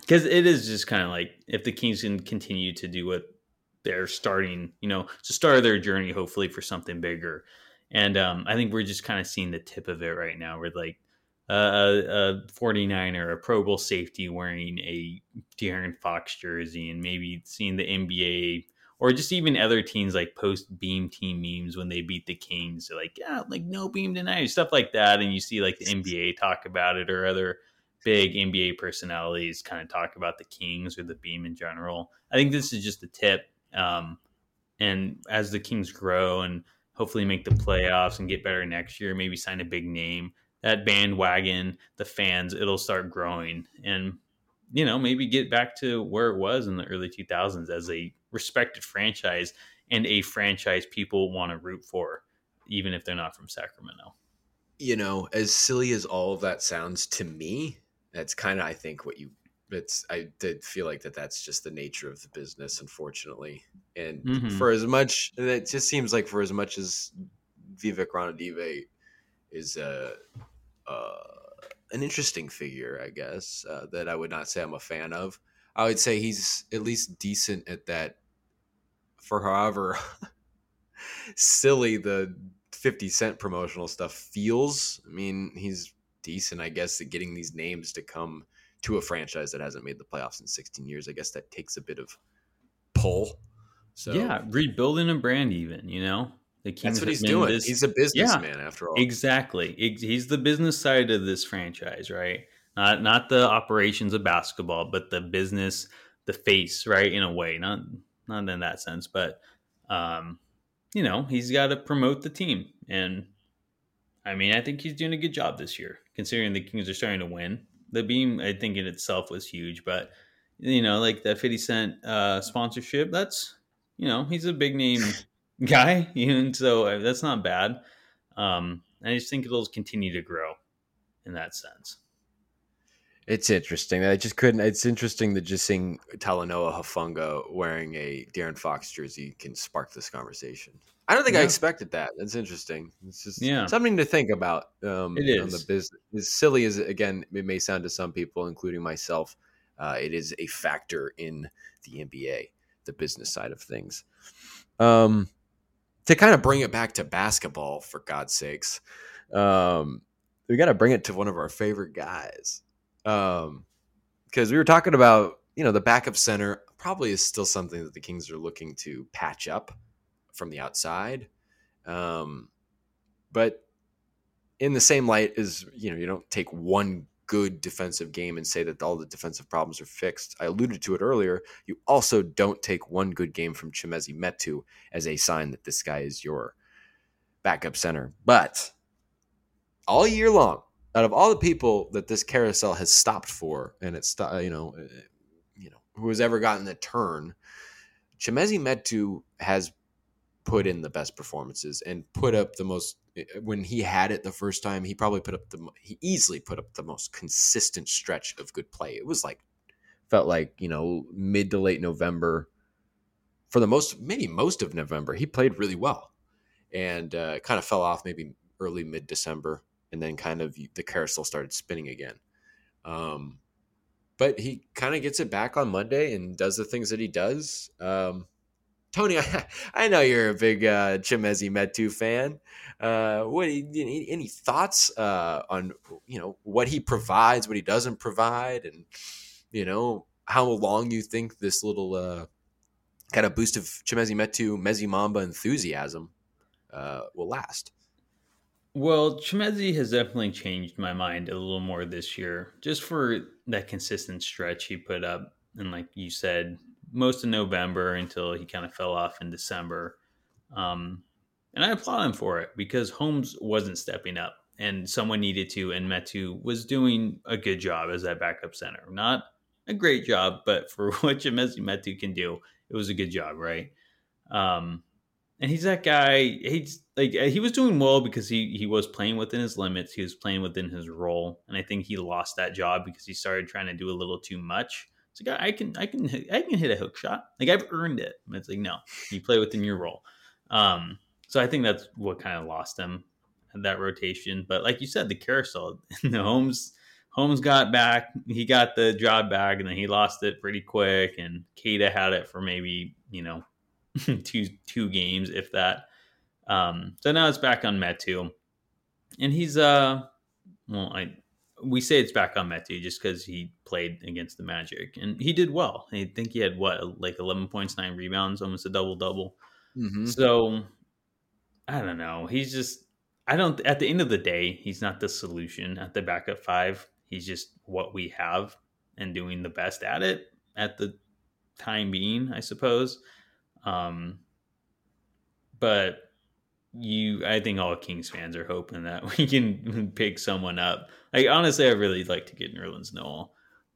Speaker 1: because it is just kind of like if the Kings can continue to do what they're starting, you know, to start their journey, hopefully for something bigger. And um, I think we're just kind of seeing the tip of it right now. We're like uh, a 49er, a Pro Bowl safety wearing a De'Aaron Fox jersey, and maybe seeing the NBA or just even other teams like post beam team memes when they beat the Kings. They're like, yeah, like no beam tonight, stuff like that. And you see like the NBA talk about it or other big NBA personalities kind of talk about the Kings or the beam in general. I think this is just the tip. Um, and as the Kings grow and hopefully make the playoffs and get better next year, maybe sign a big name, that bandwagon, the fans, it'll start growing. And you know, maybe get back to where it was in the early 2000s as a respected franchise and a franchise people want to root for, even if they're not from Sacramento.
Speaker 2: you know, as silly as all of that sounds to me, that's kind of I think what you. It's I did feel like that that's just the nature of the business, unfortunately. And
Speaker 1: Mhm.
Speaker 2: for as much, it just seems like for as much as Vivek Ranadive is a uh, an interesting figure, I guess uh, that I would not say I'm a fan of. I would say he's at least decent at that. For however [LAUGHS] silly the 50 cent promotional stuff feels. I mean, he's decent, I guess, at getting these names to come to a franchise that hasn't made the playoffs in 16 years. I guess that takes a bit of pull. So
Speaker 1: yeah, rebuilding a brand, even you know, the Kings
Speaker 2: that's what he's doing.
Speaker 1: this-
Speaker 2: he's a businessman after all.
Speaker 1: Exactly. He's the business side of this franchise, right? Not not the operations of basketball, but the business, the face, right? In a way, not not in that sense, but um, you know, he's got to promote the team, and I mean, I think he's doing a good job this year, considering the Kings are starting to win. The beam, I think, in itself was huge, but you know, like that fifty cent uh, sponsorship, that's you know, he's a big name [LAUGHS] guy, [LAUGHS] and so uh, that's not bad. Um, I just think it'll continue to grow in that sense.
Speaker 2: It's interesting. I just couldn't. It's interesting that just seeing Talanoa Hufanga wearing a De'Aaron Fox jersey can spark this conversation. I don't think I expected that. That's interesting. It's just
Speaker 1: Yeah.
Speaker 2: something to think about. Um,
Speaker 1: It
Speaker 2: on the business. As silly as again it may sound to some people, including myself, uh, it is a factor in the NBA, the business side of things. Um, to kind of bring it back to basketball, for God's sakes, um, we got to bring it to one of our favorite guys um because we were talking about you know the backup center probably is still something that the kings are looking to patch up from the outside. Um but in the same light as you know you don't take one good defensive game and say that all the defensive problems are fixed. I alluded to it earlier. You also don't take one good game from Chimezie Metu as a sign that this guy is your backup center. But all year long, out of all the people that this carousel has stopped for, and it's you know, uh, you know, who has ever gotten the turn, Chimezie Metu has put in the best performances and put up the most eh, when he had it the first time he probably put up the he easily put up the most consistent stretch of good play. It was like felt like you know mid to late november for the most maybe most of november he played really well. And uh, kind of fell off maybe early mid december and then kind of the carousel started spinning again. Um, but he kind of gets it back on monday and does the things that he does. Um, Tony, I, [LAUGHS] I, know you're a big uh, Chimezie Metu fan. Uh, what any, any thoughts uh, on you know what he provides, what he doesn't provide, and you know how long you think this little uh, kind of boost of Chimezie Metu Mezzi Mamba enthusiasm uh, will last?
Speaker 1: Well, Chimezie has definitely changed my mind a little more this year, just for that consistent stretch he put up, and like you said, most of November until he kind of fell off in December. Um, and I applaud him for it because Holmes wasn't stepping up and someone needed to, and Metu was doing a good job as that backup center. Not a great job, but [LAUGHS] for what Chimezie Metu can do, it was a good job, right? Um, and he's that guy. He's like he was doing well because he he was playing within his limits. He was playing within his role, and I think he lost that job because he started trying to do a little too much. It's like I can I can I can hit a hook shot. Like I've earned it. It's like no, you play within your role. Um, so I think that's what kind of lost him that rotation. But like you said, the carousel, [LAUGHS] the Holmes Holmes got back. He got the job back, and then he lost it pretty quick. And Queta had it for maybe you know [LAUGHS] two two games, if that. Um, so now it's back on Metu, and he's uh well I we say it's back on Metu just because he played against the Magic and he did well. I think he had what like eleven points, nine rebounds, almost a double double. Mm-hmm. So I don't know. He's just I don't. At the end of the day, he's not the solution at the backup five. He's just what we have and doing the best at it at the time being, I suppose. Um, but you I think all Kings fans are hoping that [LAUGHS] we can pick someone up. Like honestly, I really like to get Nerlens Noel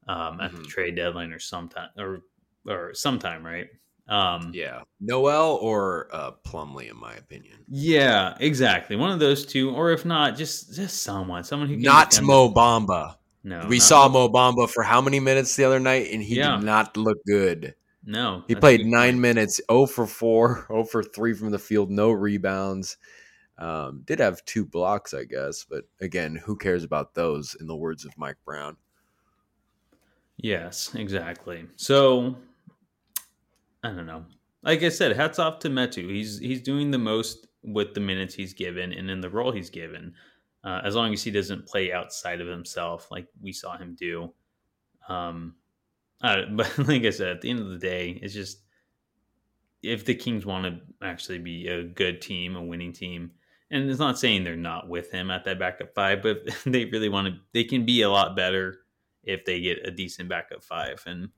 Speaker 1: um, at mm-hmm. the trade deadline or sometime or or sometime, right?
Speaker 2: Um, yeah, Noel or uh, Plumlee, in my opinion.
Speaker 1: Yeah, exactly. One of those two, or if not, just just someone, someone who
Speaker 2: not Mo Bamba. No, we saw Mo Bamba for how many minutes the other night, and he yeah. did not look good.
Speaker 1: No.
Speaker 2: He played nine point. minutes, 0 for 4, 0 [LAUGHS] for 3 from the field, no rebounds. Um, did have two blocks, I guess, but again, who cares about those in the words of Mike Brown?
Speaker 1: Yes, exactly. So I don't know. Like I said, hats off to Metu. He's he's doing the most with the minutes he's given and in the role he's given. Uh, as long as he doesn't play outside of himself, like we saw him do. Um, uh, [LAUGHS] but like I said, at the end of the day, it's just if the Kings want to actually be a good team, a winning team, and it's not saying they're not with him at that backup five, but [LAUGHS] they really want to, they can be a lot better if they get a decent backup five. And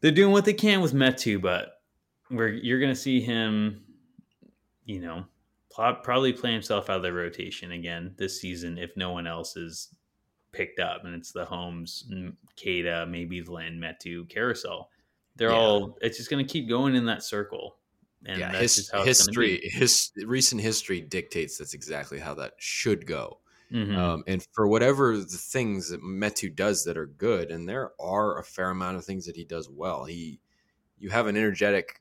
Speaker 1: they're doing what they can with Metu, but where you're going to see him, you know, probably play himself out of the rotation again this season if no one else is picked up, and it's the Holmes, Queta, maybe Len, Metu, Carousel. They're yeah. all. It's just going to keep going in that circle.
Speaker 2: And yeah, his, history, his recent history dictates that's exactly how that should go. Mm-hmm. Um, and for whatever the things that Metu does that are good, and there are a fair amount of things that he does well. He, you have an energetic,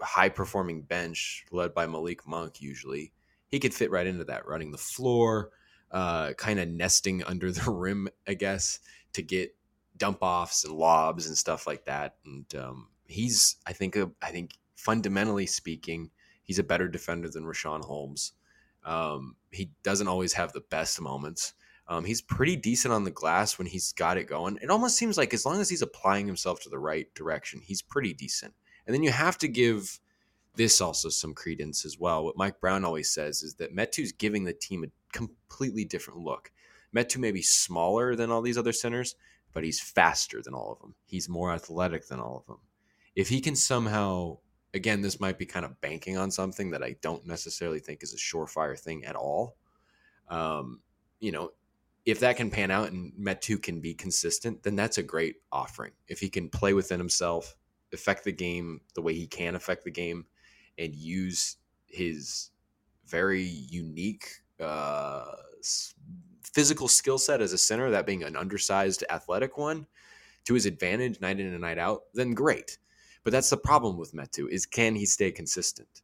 Speaker 2: high performing bench led by Malik Monk. Usually, he could fit right into that, running the floor, uh, kind of nesting under the [LAUGHS] rim, I guess, to get dump offs and lobs and stuff like that. And um, he's, I think, a, I think fundamentally speaking, he's a better defender than Richaun Holmes. Um, he doesn't always have the best moments. Um, he's pretty decent on the glass when he's got it going. It almost seems like as long as he's applying himself to the right direction, he's pretty decent. And then you have to give this also some credence as well. What Mike Brown always says is that Metu's giving the team a completely different look. Metu may be smaller than all these other centers, but he's faster than all of them. He's more athletic than all of them. If he can somehow, again, this might be kind of banking on something that I don't necessarily think is a surefire thing at all. Um, you know, if that can pan out and Metu can be consistent, then that's a great offering. If he can play within himself, affect the game the way he can affect the game, and use his very unique uh, physical skill set as a center, that being an undersized athletic one, to his advantage night in and night out, then great. But that's the problem with Metu is can he stay consistent?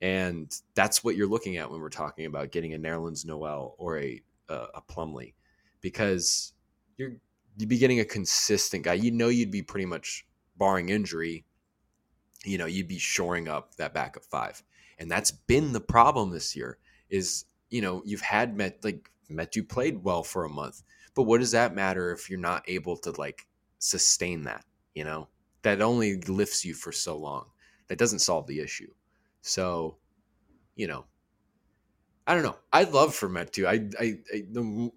Speaker 2: And that's what you're looking at when we're talking about getting a Nerlens Noel or a uh, a Plumlee, because you're you'd be getting a consistent guy. You know, you'd be pretty much barring injury. You know, you'd be shoring up that backup five, and that's been the problem this year. Is you know you've had Met like Metu played well for a month, but what does that matter if you're not able to like sustain that? You know, that only lifts you for so long. That doesn't solve the issue. So, you know, I don't know. I'd love for Metu. I, I, I the,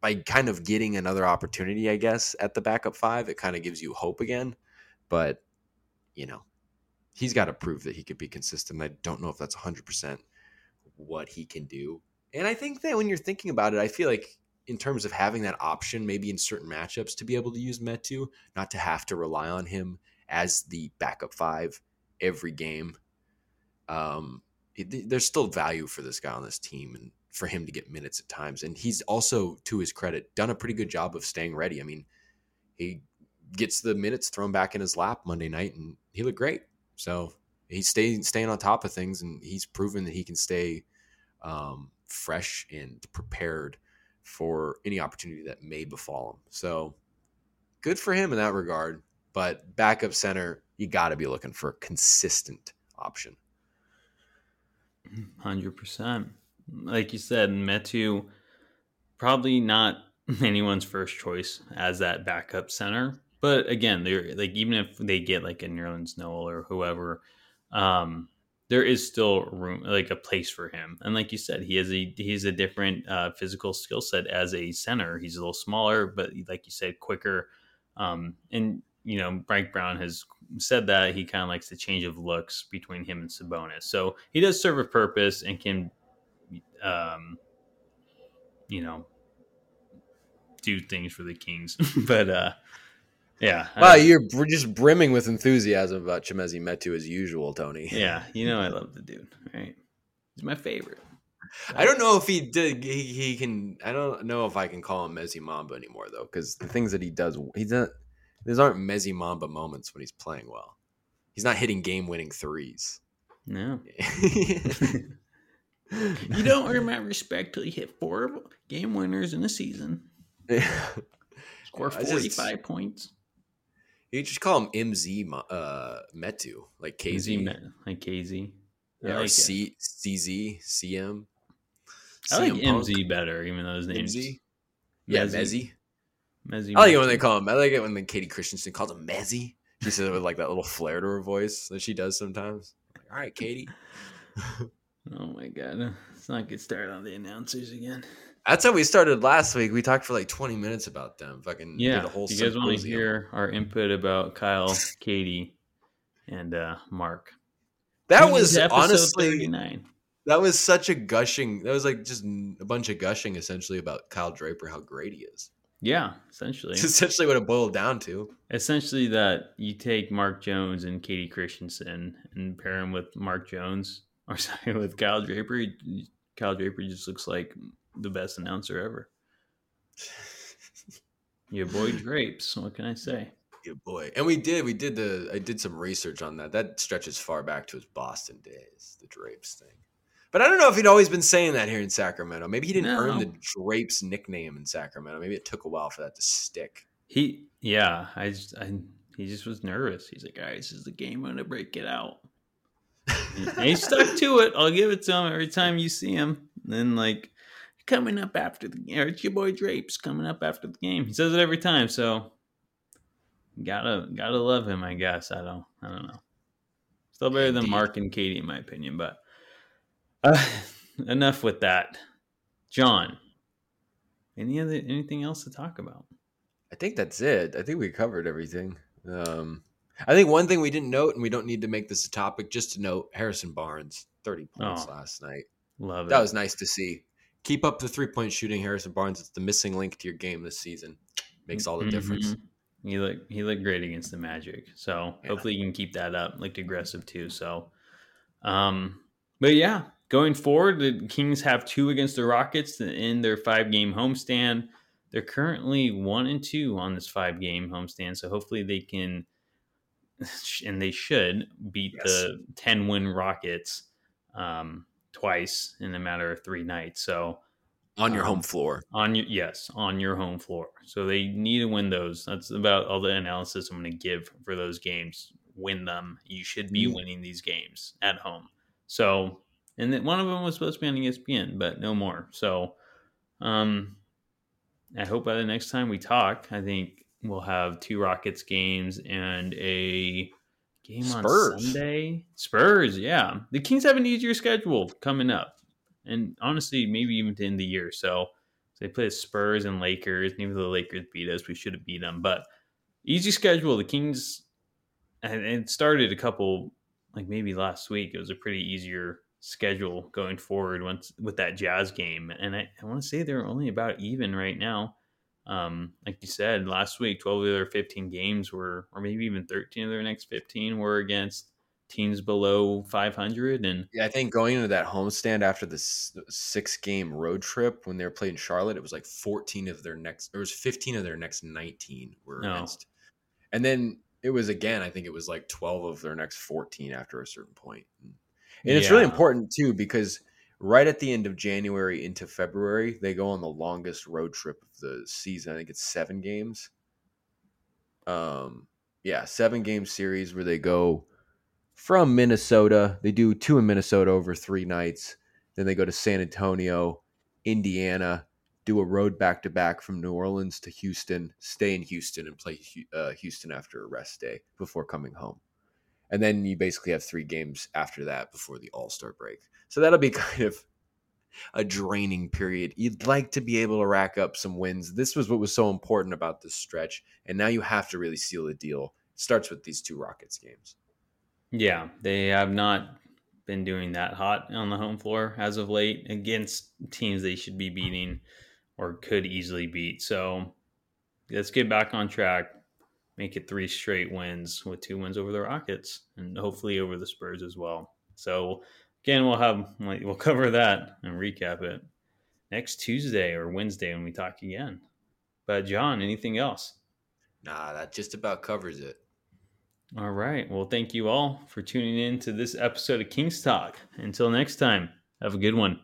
Speaker 2: by kind of getting another opportunity, I guess, at the backup five, it kind of gives you hope again. But, you know, he's got to prove that he could be consistent. I don't know if that's 100% what he can do. And I think that when you're thinking about it, I feel like in terms of having that option, maybe in certain matchups, to be able to use Metu, not to have to rely on him as the backup five every game um, it, there's still value for this guy on this team and for him to get minutes at times. And he's also, to his credit, done a pretty good job of staying ready. I mean, he gets the minutes thrown back in his lap Monday night, and he looked great. So he's staying staying on top of things, and he's proven that he can stay um, fresh and prepared for any opportunity that may befall him. So good for him in that regard. But backup center, you got to be looking for a consistent option.
Speaker 1: Hundred percent. Like you said, Metu probably not [LAUGHS] anyone's first choice as that backup center. But again, they're like even if they get like a Nerlens Noel or whoever, um, there is still room, like a place for him. And like you said, he has a he's a different uh, physical skill set as a center. He's a little smaller, but like you said, quicker. Um, and you know, Mike Brown has said that he kind of likes the change of looks between him and Sabonis. So he does serve a purpose and can, um, you know, do things for the Kings. [LAUGHS] but uh, yeah,
Speaker 2: wow, you're just brimming with enthusiasm about Chimezie Metu as usual, Tony.
Speaker 1: Yeah, you know I love the dude. Right, he's my favorite.
Speaker 2: I don't know if he did. He, he can. I don't know if I can call him Mezzi Mamba anymore though, because the things that he does, he does these aren't Mezzi Mamba moments when he's playing well. He's not hitting game winning threes.
Speaker 1: No. [LAUGHS] [LAUGHS] you don't earn my respect till you hit four game winners in a season. [LAUGHS] Score 45 just, points.
Speaker 2: You just call him MZ uh, Metu, like KZ.
Speaker 1: MZ, like KZ.
Speaker 2: Yeah, like or C, CZ, CM.
Speaker 1: I like MZ better, even though his name's MZ.
Speaker 2: Yeah, Mezzi. Mezzi. I like it when they call him. I like it when the Kayte Christensen calls him Mezzi. She says it with like that little flair to her voice that she does sometimes. Like, All right, Kayte. [LAUGHS]
Speaker 1: oh my god, let's not get started on the announcers again.
Speaker 2: That's how we started last week. We talked for like twenty minutes about them. Fucking
Speaker 1: yeah. The whole you guys want to hear our input about Kyle, Kayte, and uh, Mark?
Speaker 2: That was honestly 39. That was such a gushing. That was like just a bunch of gushing, essentially about Kyle Draper, how great he is.
Speaker 1: Yeah, essentially.
Speaker 2: It's essentially what it boiled down to.
Speaker 1: Essentially, that you take Mark Jones and Kayte Christensen and pair him with Mark Jones, or [LAUGHS] sorry, with Kyle Draper. Kyle Draper just looks like the best announcer ever. [LAUGHS] Your boy Drapes. What can I say?
Speaker 2: Your boy. And we did. We did the. I did some research on that. That stretches far back to his Boston days. The Drapes thing. But I don't know if he'd always been saying that here in Sacramento. Maybe he didn't no. earn the Drapes nickname in Sacramento. Maybe it took a while for that to stick.
Speaker 1: He, yeah, I, just, I he just was nervous. He's like, all right, this is the game. I'm gonna break it out. and he stuck to it. I'll give it to him every time you see him. And then like coming up after the game, it's your boy Drapes coming up after the game. He says it every time. So gotta gotta love him. I guess I don't I don't know. Still better than Mark and Kayte in my opinion, but uh, [LAUGHS] enough with that. John, any other anything else to talk about?
Speaker 2: I think that's it. I think we covered everything. Um, I think one thing we didn't note, and we don't need to make this a topic, just to note Harrison Barnes, 30 points oh, last night.
Speaker 1: Love
Speaker 2: that it. That was nice to see. Keep up the three point shooting, Harrison Barnes. It's the missing link to your game this season. Makes all the difference.
Speaker 1: Mm-hmm. He looked he looked great against the Magic, so yeah. hopefully you can keep that up. Looked aggressive too. So, um, but yeah, going forward, the Kings have two against the Rockets in their five game homestand. They're currently one and two on this five game homestand, so hopefully they can, and they should beat yes. the ten win Rockets um, twice in a matter of three nights. So
Speaker 2: on your um, home floor,
Speaker 1: on your yes, on your home floor. So they need to win those. That's about all the analysis I'm going to give for those games. Win them. You should be winning these games at home. So, and then one of them was supposed to be on ESPN, but no more. So, um, I hope by the next time we talk, I think we'll have two Rockets games and a game Spurs. on Sunday. Spurs, yeah. The Kings have an easier schedule coming up. And honestly, maybe even to end the year. So, so they play Spurs and Lakers. Maybe the Lakers beat us. We should have beat them. But easy schedule. The Kings, and it started a couple, like maybe last week. It was a pretty easier schedule going forward once with that Jazz game. And I, I want to say they're only about even right now. Um, like you said last week, 12 of their 15 games were, or maybe even 13 of their next 15 were against teams below 500. And
Speaker 2: yeah, I think going into that homestand after the six game road trip when they were playing Charlotte, it was like 14 of their next, It was 15 of their next 19 were no. against. And then it was again, I think it was like 12 of their next 14 after a certain point. And and it's really important too because right at the end of January into February, they go on the longest road trip of the season. I think it's seven games. Um, yeah, seven game series where they go from Minnesota. They do two in Minnesota over three nights. Then they go to San Antonio, Indiana, do a road back to back from New Orleans to Houston, stay in Houston, and play uh, Houston after a rest day before coming home and then you basically have three games after that before the All Star break. So that'll be [LAUGHS] kind of a draining period. You'd like to be able to rack up some wins. This was what was so important about this stretch, and now you have to really seal the deal. It starts with these two Rockets games.
Speaker 1: Yeah, they have not been doing that hot on the home floor as of late against teams they should be beating or could easily beat. So let's get back on track make it three straight wins with two wins over the Rockets and hopefully over the Spurs as well. So again, we'll have we'll cover that and recap it next Tuesday or Wednesday when we talk again. But John, anything else?
Speaker 2: Nah, that just about covers it.
Speaker 1: All right. Well, thank you all for tuning in to this episode of King's Talk. Until next time, have a good one.